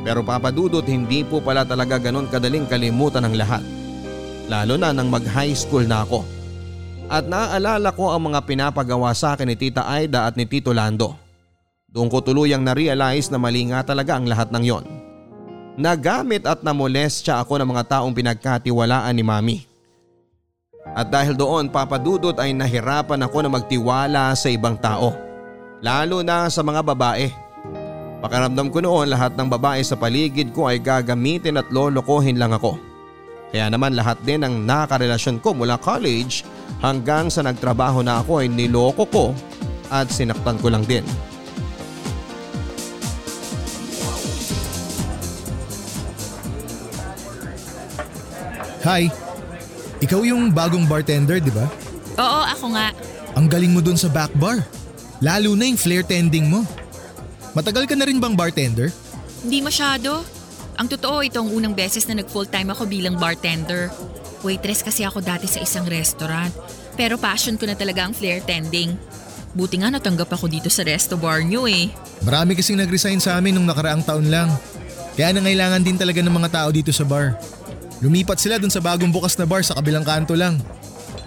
Pero papadudot hindi po pala talaga ganon kadaling kalimutan ang lahat. Lalo na nang mag-high school na ako. At naaalala ko ang mga pinapagawa sa akin ni Tita Aida at ni Tito Lando. Doon ko tuluyang na-realize na mali nga talaga ang lahat ng yon. Nagamit at namolestya ako ng mga taong pinagkatiwalaan ni Mami. At dahil doon papadudot ay nahirapan ako na magtiwala sa ibang tao. Lalo na sa mga babae. Pakaramdam ko noon lahat ng babae sa paligid ko ay gagamitin at lolokohin lang ako. Kaya naman lahat din ng nakarelasyon ko mula college hanggang sa nagtrabaho na ako ay niloko ko at sinaktan ko lang din. Hi, ikaw yung bagong bartender, di ba? Oo, ako nga. Ang galing mo dun sa back bar. Lalo na yung flare tending mo. Matagal ka na rin bang bartender? Hindi masyado. Ang totoo, ito ang unang beses na nag-full-time ako bilang bartender. Waitress kasi ako dati sa isang restaurant. Pero passion ko na talaga ang flair tending. Buti nga natanggap ako dito sa resto bar nyo eh. Marami kasing nag-resign sa amin nung nakaraang taon lang. Kaya nangailangan din talaga ng mga tao dito sa bar. Lumipat sila dun sa bagong bukas na bar sa kabilang kanto lang.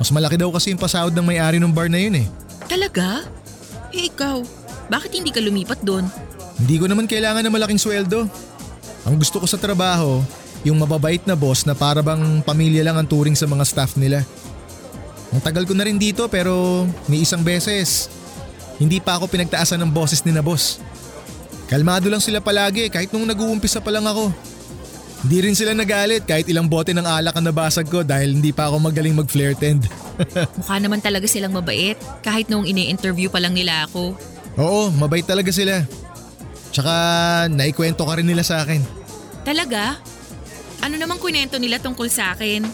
Mas malaki daw kasi yung pasahod ng may-ari ng bar na yun eh. Talaga? Eh ikaw, bakit hindi ka lumipat doon? Hindi ko naman kailangan ng malaking sweldo. Ang gusto ko sa trabaho, yung mababait na boss na para bang pamilya lang ang turing sa mga staff nila. Ang tagal ko na rin dito pero may isang beses. Hindi pa ako pinagtaasan ng boses ni na boss. Kalmado lang sila palagi kahit nung nag-uumpisa pa lang ako. Hindi rin sila nagalit kahit ilang bote ng alak ang nabasag ko dahil hindi pa ako magaling mag-flare tend. [laughs] Mukha naman talaga silang mabait kahit nung ini-interview pa lang nila ako. Oo, mabait talaga sila. Tsaka naikwento ka rin nila sa akin Talaga? Ano namang kwento nila tungkol sa akin?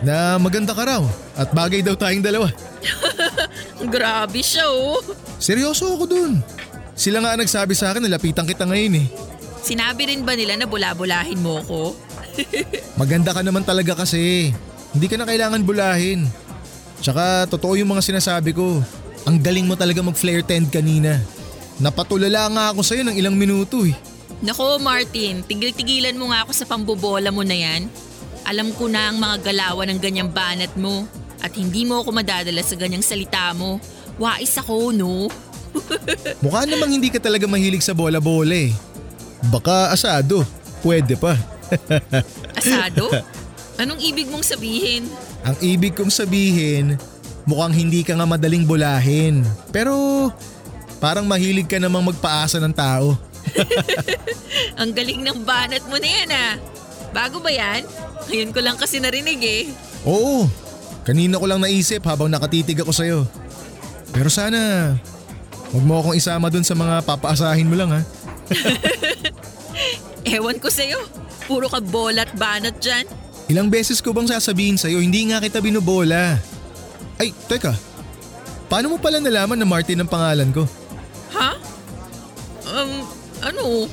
na maganda ka raw at bagay daw tayong dalawa. [laughs] Grabe siya oh. Seryoso ako dun. Sila nga nagsabi sa akin na lapitan kita ngayon eh. Sinabi rin ba nila na bula-bulahin mo ko? [laughs] Maganda ka naman talaga kasi. Hindi ka na kailangan bulahin. Tsaka totoo yung mga sinasabi ko. Ang galing mo talaga mag-flare tend kanina. Napatulala nga ako sa'yo ng ilang minuto eh. Nako Martin, tigil-tigilan mo nga ako sa pambobola mo na yan. Alam ko na ang mga galawan ng ganyang banat mo. At hindi mo ako madadala sa ganyang salita mo. Wais ako, no? [laughs] Mukha namang hindi ka talaga mahilig sa bola-bola eh. Baka asado. Pwede pa. [laughs] Asado? Anong ibig mong sabihin? Ang ibig kong sabihin, mukhang hindi ka nga madaling bulahin. Pero parang mahilig ka namang magpaasa ng tao. [laughs] Ang galing ng banat mo na yan ah. Bago ba yan? Ngayon ko lang kasi narinig eh. Oo, kanina ko lang naisip habang nakatitig ako sa'yo. Pero sana, huwag mo akong isama dun sa mga papaasahin mo lang ha. [laughs] Ewan ko sa'yo. Puro ka bola at banat dyan. Ilang beses ko bang sasabihin sa'yo, hindi nga kita binubola. Ay, teka. Paano mo pala nalaman na Martin ang pangalan ko? Ha? Um, ano?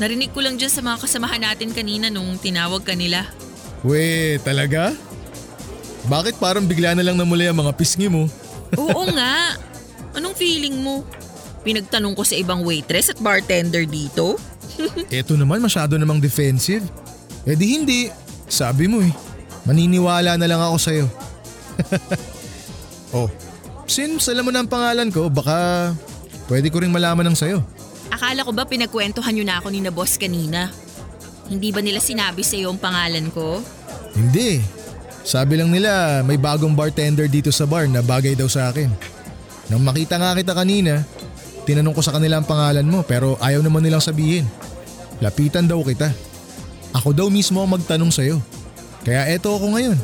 Narinig ko lang dyan sa mga kasamahan natin kanina nung tinawag ka nila. We, talaga? Bakit parang bigla na lang namuli ang mga pisngi mo? Oo nga. Anong feeling mo? Pinagtanong ko sa ibang waitress at bartender dito. [laughs] Eto naman masyado namang defensive. Eh di hindi. Sabi mo eh. Maniniwala na lang ako sa'yo. [laughs] oh, since alam mo na ang pangalan ko, baka pwede ko rin malaman ng sa'yo. Akala ko ba pinagkwentuhan nyo na ako ni na boss kanina? Hindi ba nila sinabi sa iyo ang pangalan ko? Hindi. Sabi lang nila may bagong bartender dito sa bar na bagay daw sa akin. Nang makita nga kita kanina, tinanong ko sa kanila ang pangalan mo pero ayaw naman nilang sabihin. Lapitan daw kita. Ako daw mismo ang magtanong sa'yo. Kaya eto ako ngayon.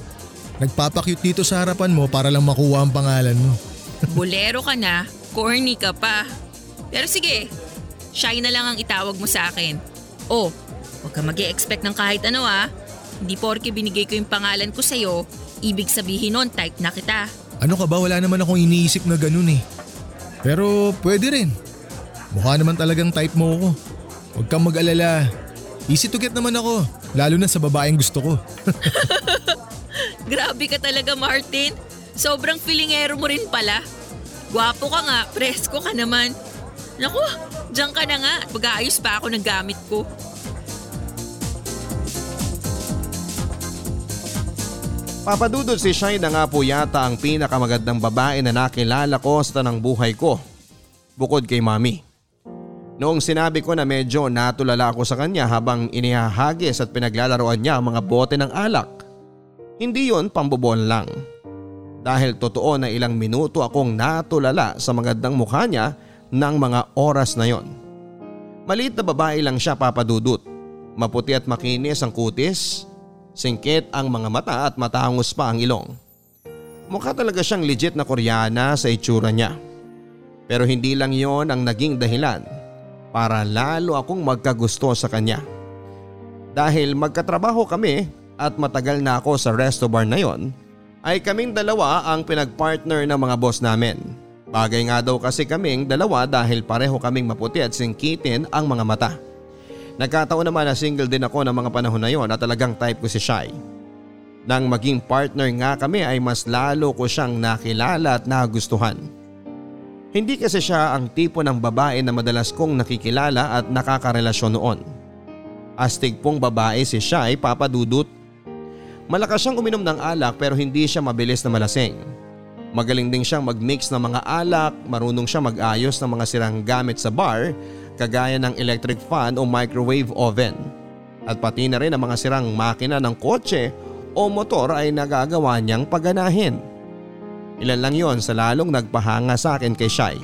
Nagpapakyut dito sa harapan mo para lang makuha ang pangalan mo. [laughs] Bolero ka na, corny ka pa. Pero sige, shy na lang ang itawag mo sa akin. Oh, huwag ka mag expect ng kahit ano ah. Hindi porke binigay ko yung pangalan ko sa'yo, ibig sabihin nun type na kita. Ano ka ba? Wala naman akong iniisip na ganun eh. Pero pwede rin. Mukha naman talagang type mo ako. Huwag kang mag-alala. Easy to get naman ako. Lalo na sa babaeng gusto ko. [laughs] Grabe ka talaga Martin. Sobrang filingero mo rin pala. Gwapo ka nga, presko ka naman. Naku, diyan ka na nga at mag-aayos pa ako ng gamit ko. Papadudod si Shai na nga po yata ang pinakamagandang babae na nakilala ko sa tanang buhay ko. Bukod kay mami. Noong sinabi ko na medyo natulala ako sa kanya habang inihahagis at pinaglalaroan niya ang mga bote ng alak. Hindi yon pambobon lang. Dahil totoo na ilang minuto akong natulala sa magandang mukha niya ng mga oras na yon. Maliit na babae lang siya papadudot. Maputi at makinis ang kutis, singkit ang mga mata at matangos pa ang ilong. Mukha talaga siyang legit na koreana sa itsura niya. Pero hindi lang yon ang naging dahilan para lalo akong magkagusto sa kanya. Dahil magkatrabaho kami at matagal na ako sa resto bar na yon, ay kaming dalawa ang pinagpartner ng mga boss namin. Bagay nga daw kasi kaming dalawa dahil pareho kaming maputi at singkitin ang mga mata. Nagkataon naman na single din ako ng mga panahon na yon at talagang type ko si Shai. Nang maging partner nga kami ay mas lalo ko siyang nakilala at nagustuhan. Hindi kasi siya ang tipo ng babae na madalas kong nakikilala at nakakarelasyon noon. Astig pong babae si Shai papadudot. Malakas siyang uminom ng alak pero hindi siya mabilis na malasing. Magaling din siyang mag-mix ng mga alak, marunong siya mag-ayos ng mga sirang gamit sa bar kagaya ng electric fan o microwave oven. At pati na rin ang mga sirang makina ng kotse o motor ay nagagawa niyang paganahin. Ilan lang yon sa lalong nagpahanga sa akin kay Shai.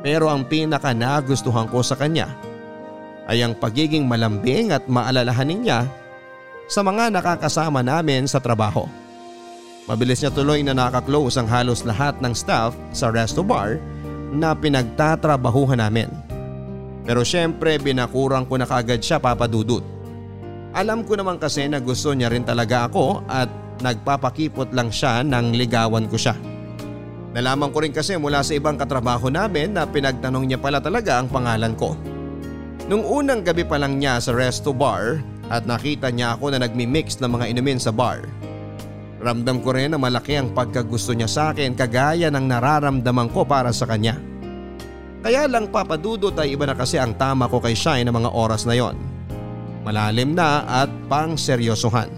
Pero ang pinaka nagustuhan ko sa kanya ay ang pagiging malambing at maalalahanin niya sa mga nakakasama namin sa trabaho. Mabilis niya tuloy na nakaklose ang halos lahat ng staff sa resto bar na pinagtatrabahuhan namin. Pero syempre binakurang ko na kagad siya papadudot. Alam ko naman kasi na gusto niya rin talaga ako at nagpapakipot lang siya nang ligawan ko siya. Nalaman ko rin kasi mula sa ibang katrabaho namin na pinagtanong niya pala talaga ang pangalan ko. Nung unang gabi pa lang niya sa resto bar at nakita niya ako na nagmi-mix ng mga inumin sa bar. Ramdam ko rin na malaki ang pagkagusto niya sa akin kagaya ng nararamdaman ko para sa kanya. Kaya lang papadudot ay iba na kasi ang tama ko kay Shine ng mga oras na yon. Malalim na at pang seryosohan.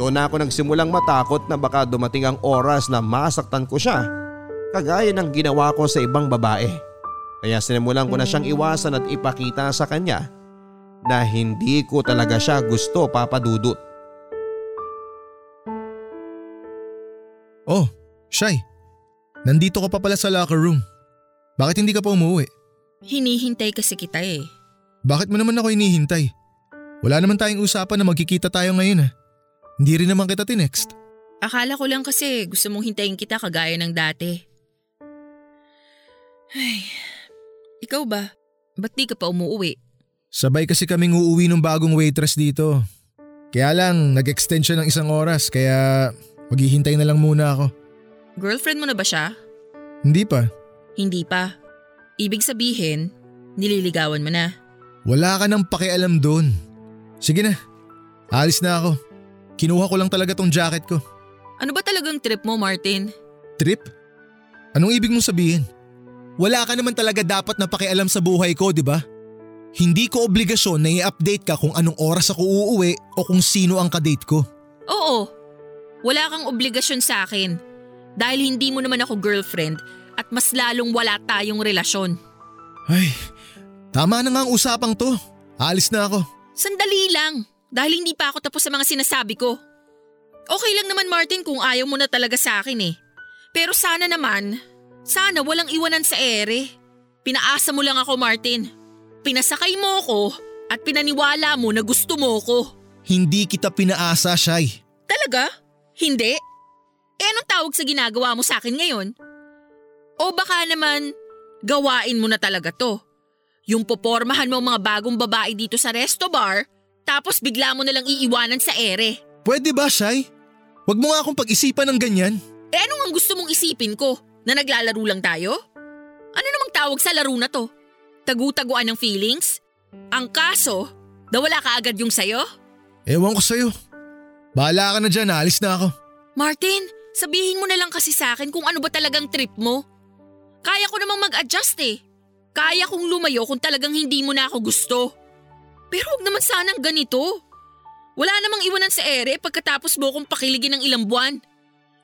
Doon ako nagsimulang matakot na baka dumating ang oras na masaktan ko siya kagaya ng ginawa ko sa ibang babae. Kaya sinimulan ko na siyang iwasan at ipakita sa kanya na hindi ko talaga siya gusto papadudot. Oh, Shai. Nandito ka pa pala sa locker room. Bakit hindi ka pa umuwi? Hinihintay kasi kita eh. Bakit mo naman ako hinihintay? Wala naman tayong usapan na magkikita tayo ngayon ha. Hindi rin naman kita tinext. Akala ko lang kasi gusto mong hintayin kita kagaya ng dati. Ay, ikaw ba? Ba't di ka pa umuwi? Sabay kasi kaming uuwi ng bagong waitress dito. Kaya lang, nag-extend siya ng isang oras kaya maghihintay na lang muna ako. Girlfriend mo na ba siya? Hindi pa. Hindi pa. Ibig sabihin, nililigawan mo na. Wala ka nang pakialam doon. Sige na, alis na ako. Kinuha ko lang talaga tong jacket ko. Ano ba talagang trip mo, Martin? Trip? Anong ibig mong sabihin? Wala ka naman talaga dapat na pakialam sa buhay ko, di ba? Hindi ko obligasyon na i-update ka kung anong oras ako uuwi o kung sino ang kadate ko. Oo. Wala kang obligasyon sa akin. Dahil hindi mo naman ako girlfriend at mas lalong wala tayong relasyon. Ay, tama na nga ang usapang to. Alis na ako. Sandali lang. Dahil hindi pa ako tapos sa mga sinasabi ko. Okay lang naman Martin kung ayaw mo na talaga sa akin eh. Pero sana naman, sana walang iwanan sa ere. Pinaasa mo lang ako Martin. Pinasakay mo ako at pinaniwala mo na gusto mo ko. Hindi kita pinaasa, Shai. Talaga? Hindi? Eh anong tawag sa ginagawa mo sa akin ngayon? O baka naman, gawain mo na talaga to. Yung popormahan mo mga bagong babae dito sa resto bar, tapos bigla mo nalang iiwanan sa ere. Pwede ba, Shai? Huwag mo nga akong pag-isipan ng ganyan. Eh ano ang gusto mong isipin ko? Na naglalaro lang tayo? Ano namang tawag sa laro na to? Tagu-taguan ng feelings? Ang kaso, nawala ka agad yung sayo? Ewan ko sa'yo. Bahala ka na dyan, alis na ako. Martin, sabihin mo na lang kasi sa akin kung ano ba talagang trip mo. Kaya ko namang mag-adjust eh. Kaya kong lumayo kung talagang hindi mo na ako gusto. Pero huwag naman sanang ganito. Wala namang iwanan sa ere pagkatapos mo kong pakiligin ng ilang buwan.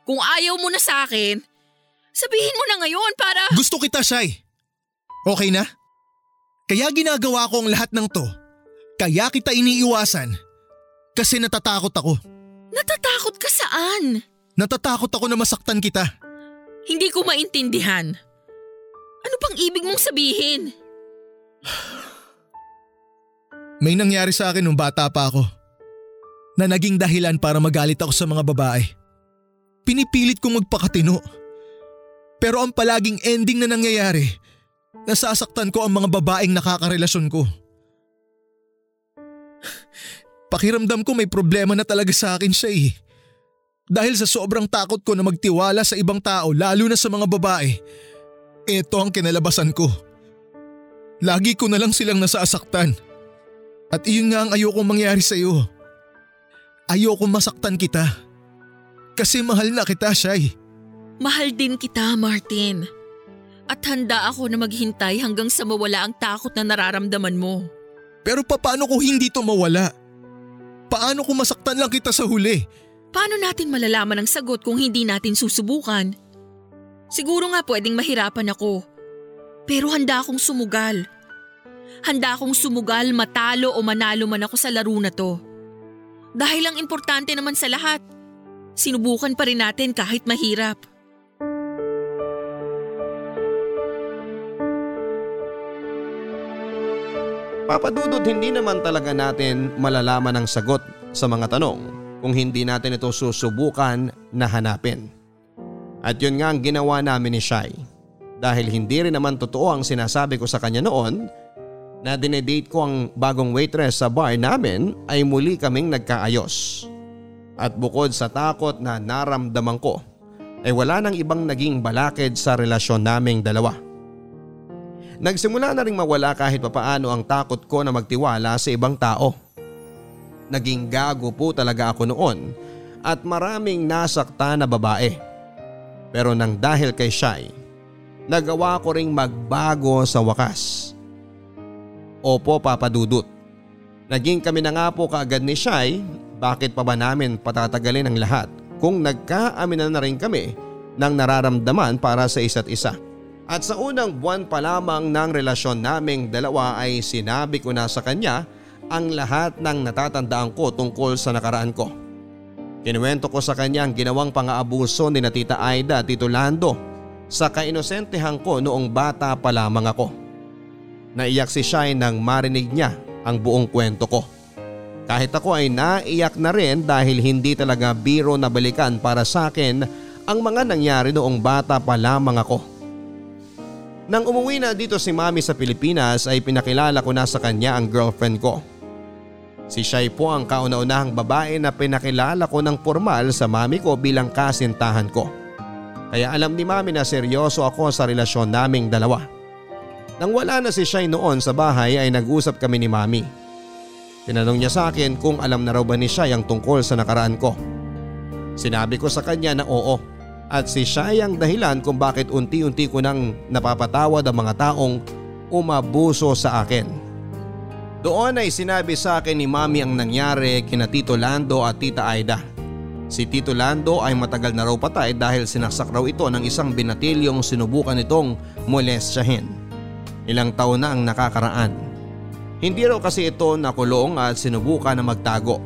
Kung ayaw mo na sa akin, sabihin mo na ngayon para… Gusto kita, Shai. Okay na? Kaya ginagawa ko ang lahat ng to. Kaya kita iniiwasan. Kasi natatakot ako. Natatakot ka saan? Natatakot ako na masaktan kita. Hindi ko maintindihan. Ano pang ibig mong sabihin? May nangyari sa akin nung bata pa ako. Na naging dahilan para magalit ako sa mga babae. Pinipilit kong magpakatino. Pero ang palaging ending na nangyayari, nasasaktan ko ang mga babaeng nakakarelasyon ko. Pakiramdam ko may problema na talaga sa akin siya eh. Dahil sa sobrang takot ko na magtiwala sa ibang tao lalo na sa mga babae, ito ang kinalabasan ko. Lagi ko na lang silang nasasaktan. At iyon nga ang ayokong mangyari sa iyo. Ayokong masaktan kita. Kasi mahal na kita, Shai. Mahal din kita, Martin. At handa ako na maghintay hanggang sa mawala ang takot na nararamdaman mo. Pero paano ko hindi to mawala? Paano kung masaktan lang kita sa huli? Paano natin malalaman ang sagot kung hindi natin susubukan? Siguro nga pwedeng mahirapan ako. Pero handa akong sumugal. Handa akong sumugal matalo o manalo man ako sa laro na to. Dahil ang importante naman sa lahat, sinubukan pa rin natin kahit mahirap. Papadudot hindi naman talaga natin malalaman ang sagot sa mga tanong kung hindi natin ito susubukan na hanapin. At yun nga ang ginawa namin ni Shai. Dahil hindi rin naman totoo ang sinasabi ko sa kanya noon na dinedate ko ang bagong waitress sa bar namin ay muli kaming nagkaayos. At bukod sa takot na naramdaman ko ay wala nang ibang naging balakid sa relasyon naming dalawa. Nagsimula na rin mawala kahit papaano ang takot ko na magtiwala sa ibang tao. Naging gago po talaga ako noon at maraming nasakta na babae. Pero nang dahil kay Shai, nagawa ko ring magbago sa wakas. Opo papadudot. Naging kami na nga po kaagad ni Shai, bakit pa ba namin patatagalin ang lahat kung nagkaaminan na rin kami ng nararamdaman para sa isa't isa. At sa unang buwan pa lamang ng relasyon naming dalawa ay sinabi ko na sa kanya ang lahat ng natatandaan ko tungkol sa nakaraan ko. Kinuwento ko sa kanya ang ginawang pang-aabuso ni na Tita Aida at Tito Lando sa kainosentehan ko noong bata pa lamang ako. Naiyak si Shai nang marinig niya ang buong kwento ko. Kahit ako ay naiyak na rin dahil hindi talaga biro na balikan para sa akin ang mga nangyari noong bata pa lamang ako. Nang umuwi na dito si mami sa Pilipinas ay pinakilala ko na sa kanya ang girlfriend ko. Si Shai po ang kauna-unahang babae na pinakilala ko ng formal sa mami ko bilang kasintahan ko. Kaya alam ni mami na seryoso ako sa relasyon naming dalawa. Nang wala na si Shai noon sa bahay ay nag-usap kami ni mami. Tinanong niya sa akin kung alam na raw ba ni Shai ang tungkol sa nakaraan ko. Sinabi ko sa kanya na oo at si Shai ang dahilan kung bakit unti-unti ko nang napapatawad ang mga taong umabuso sa akin. Doon ay sinabi sa akin ni Mami ang nangyari kina Tito Lando at Tita Aida. Si Tito Lando ay matagal na raw patay dahil sinaksak raw ito ng isang binatilyong sinubukan itong molestyahin. Ilang taon na ang nakakaraan. Hindi raw kasi ito nakulong at sinubukan na magtago.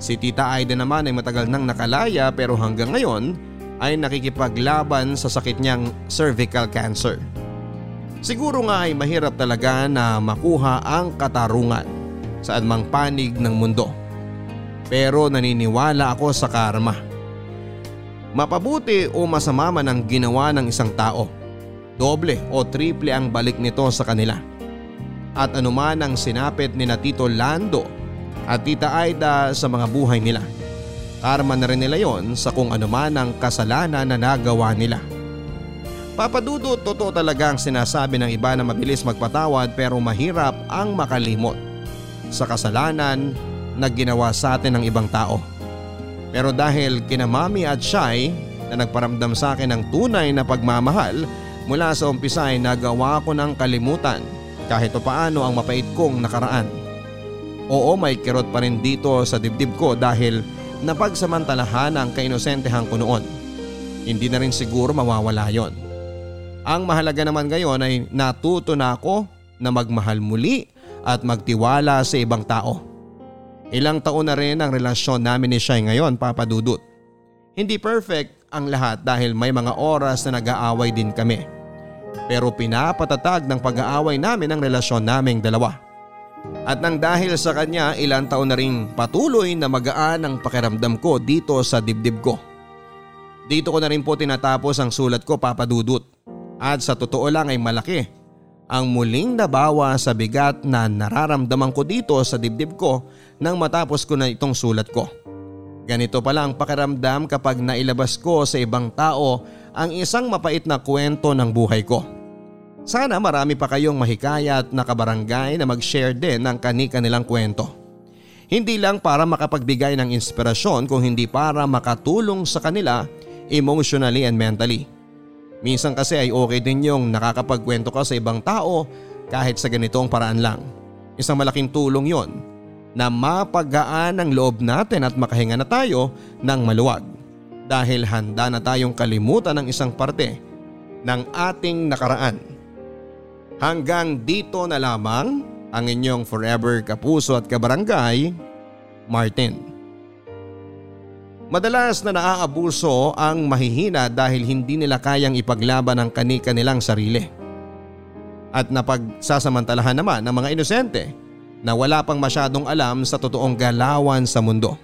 Si Tita Aida naman ay matagal nang nakalaya pero hanggang ngayon ay nakikipaglaban sa sakit niyang cervical cancer. Siguro nga ay mahirap talaga na makuha ang katarungan saan mang panig ng mundo. Pero naniniwala ako sa karma. Mapabuti o masama man ang ginawa ng isang tao. Doble o triple ang balik nito sa kanila. At anuman ang sinapit ni na Tito Lando at Tita Aida sa mga buhay nila. Karma na rin nila yon sa kung anuman ang kasalanan na nagawa nila. Papadudo totoo talaga ang sinasabi ng iba na mabilis magpatawad pero mahirap ang makalimot sa kasalanan na ginawa sa atin ng ibang tao. Pero dahil kina at Shai na nagparamdam sa akin ng tunay na pagmamahal mula sa umpisa ay nagawa ko ng kalimutan kahit paano ang mapait kong nakaraan. Oo may kirot pa rin dito sa dibdib ko dahil napagsamantalahan ang kainosentehan ko noon. Hindi na rin siguro mawawala yon. Ang mahalaga naman ngayon ay natuto na ako na magmahal muli at magtiwala sa ibang tao. Ilang taon na rin ang relasyon namin ni Shai ngayon papadudot. Hindi perfect ang lahat dahil may mga oras na nag-aaway din kami. Pero pinapatatag ng pag-aaway namin ang relasyon naming dalawa. At nang dahil sa kanya ilang taon na rin patuloy na magaan ang pakiramdam ko dito sa dibdib ko. Dito ko na rin po tinatapos ang sulat ko papadudot. At sa totoo lang ay malaki ang muling nabawa sa bigat na nararamdaman ko dito sa dibdib ko nang matapos ko na itong sulat ko. Ganito pala ang pakiramdam kapag nailabas ko sa ibang tao ang isang mapait na kwento ng buhay ko. Sana marami pa kayong mahikayat na kabarangay na mag-share din ng kani-kanilang kwento. Hindi lang para makapagbigay ng inspirasyon kung hindi para makatulong sa kanila emotionally and mentally. Minsan kasi ay okay din yung nakakapagkwento ka sa ibang tao kahit sa ganitong paraan lang. Isang malaking tulong yon na mapagaan ang loob natin at makahinga na tayo ng maluwag dahil handa na tayong kalimutan ng isang parte ng ating nakaraan. Hanggang dito na lamang ang inyong forever kapuso at kabarangay, Martin. Madalas na naaabuso ang mahihina dahil hindi nila kayang ipaglaban ang kani-kanilang sarili. At napagsasamantalahan naman ng mga inosente na wala pang masyadong alam sa totoong galawan sa mundo.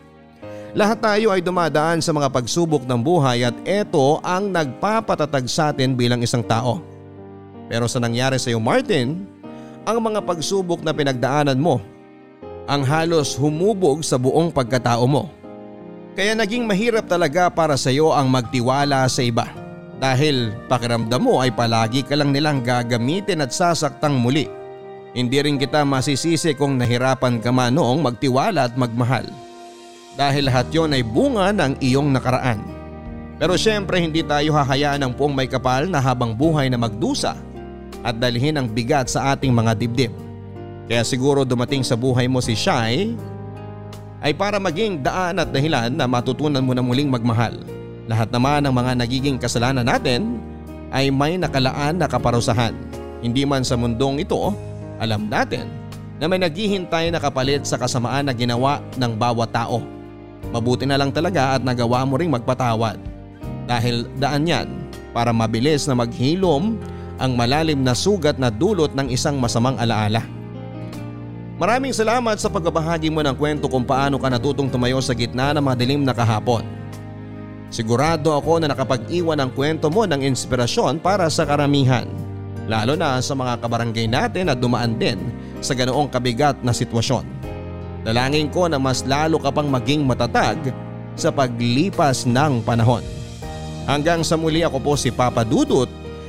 Lahat tayo ay dumadaan sa mga pagsubok ng buhay at ito ang nagpapatatag sa atin bilang isang tao. Pero sa nangyari sa iyo Martin, ang mga pagsubok na pinagdaanan mo ang halos humubog sa buong pagkatao mo. Kaya naging mahirap talaga para sa iyo ang magtiwala sa iba. Dahil pakiramdam mo ay palagi ka lang nilang gagamitin at sasaktang muli. Hindi rin kita masisisi kung nahirapan ka man noong magtiwala at magmahal. Dahil lahat yon ay bunga ng iyong nakaraan. Pero syempre hindi tayo hahayaan ng puong may kapal na habang buhay na magdusa at dalhin ang bigat sa ating mga dibdib. Kaya siguro dumating sa buhay mo si Shai ay para maging daan at dahilan na matutunan mo na muling magmahal. Lahat naman ng mga nagiging kasalanan natin ay may nakalaan na kaparusahan. Hindi man sa mundong ito, alam natin na may naghihintay na kapalit sa kasamaan na ginawa ng bawat tao. Mabuti na lang talaga at nagawa mo ring magpatawad. Dahil daan yan para mabilis na maghilom ang malalim na sugat na dulot ng isang masamang alaala. Maraming salamat sa pagbabahagi mo ng kwento kung paano ka natutong tumayo sa gitna ng madilim na kahapon. Sigurado ako na nakapag-iwan ang kwento mo ng inspirasyon para sa karamihan. Lalo na sa mga kabarangay natin na dumaan din sa ganoong kabigat na sitwasyon. Dalangin ko na mas lalo ka pang maging matatag sa paglipas ng panahon. Hanggang sa muli ako po si Papa Dudut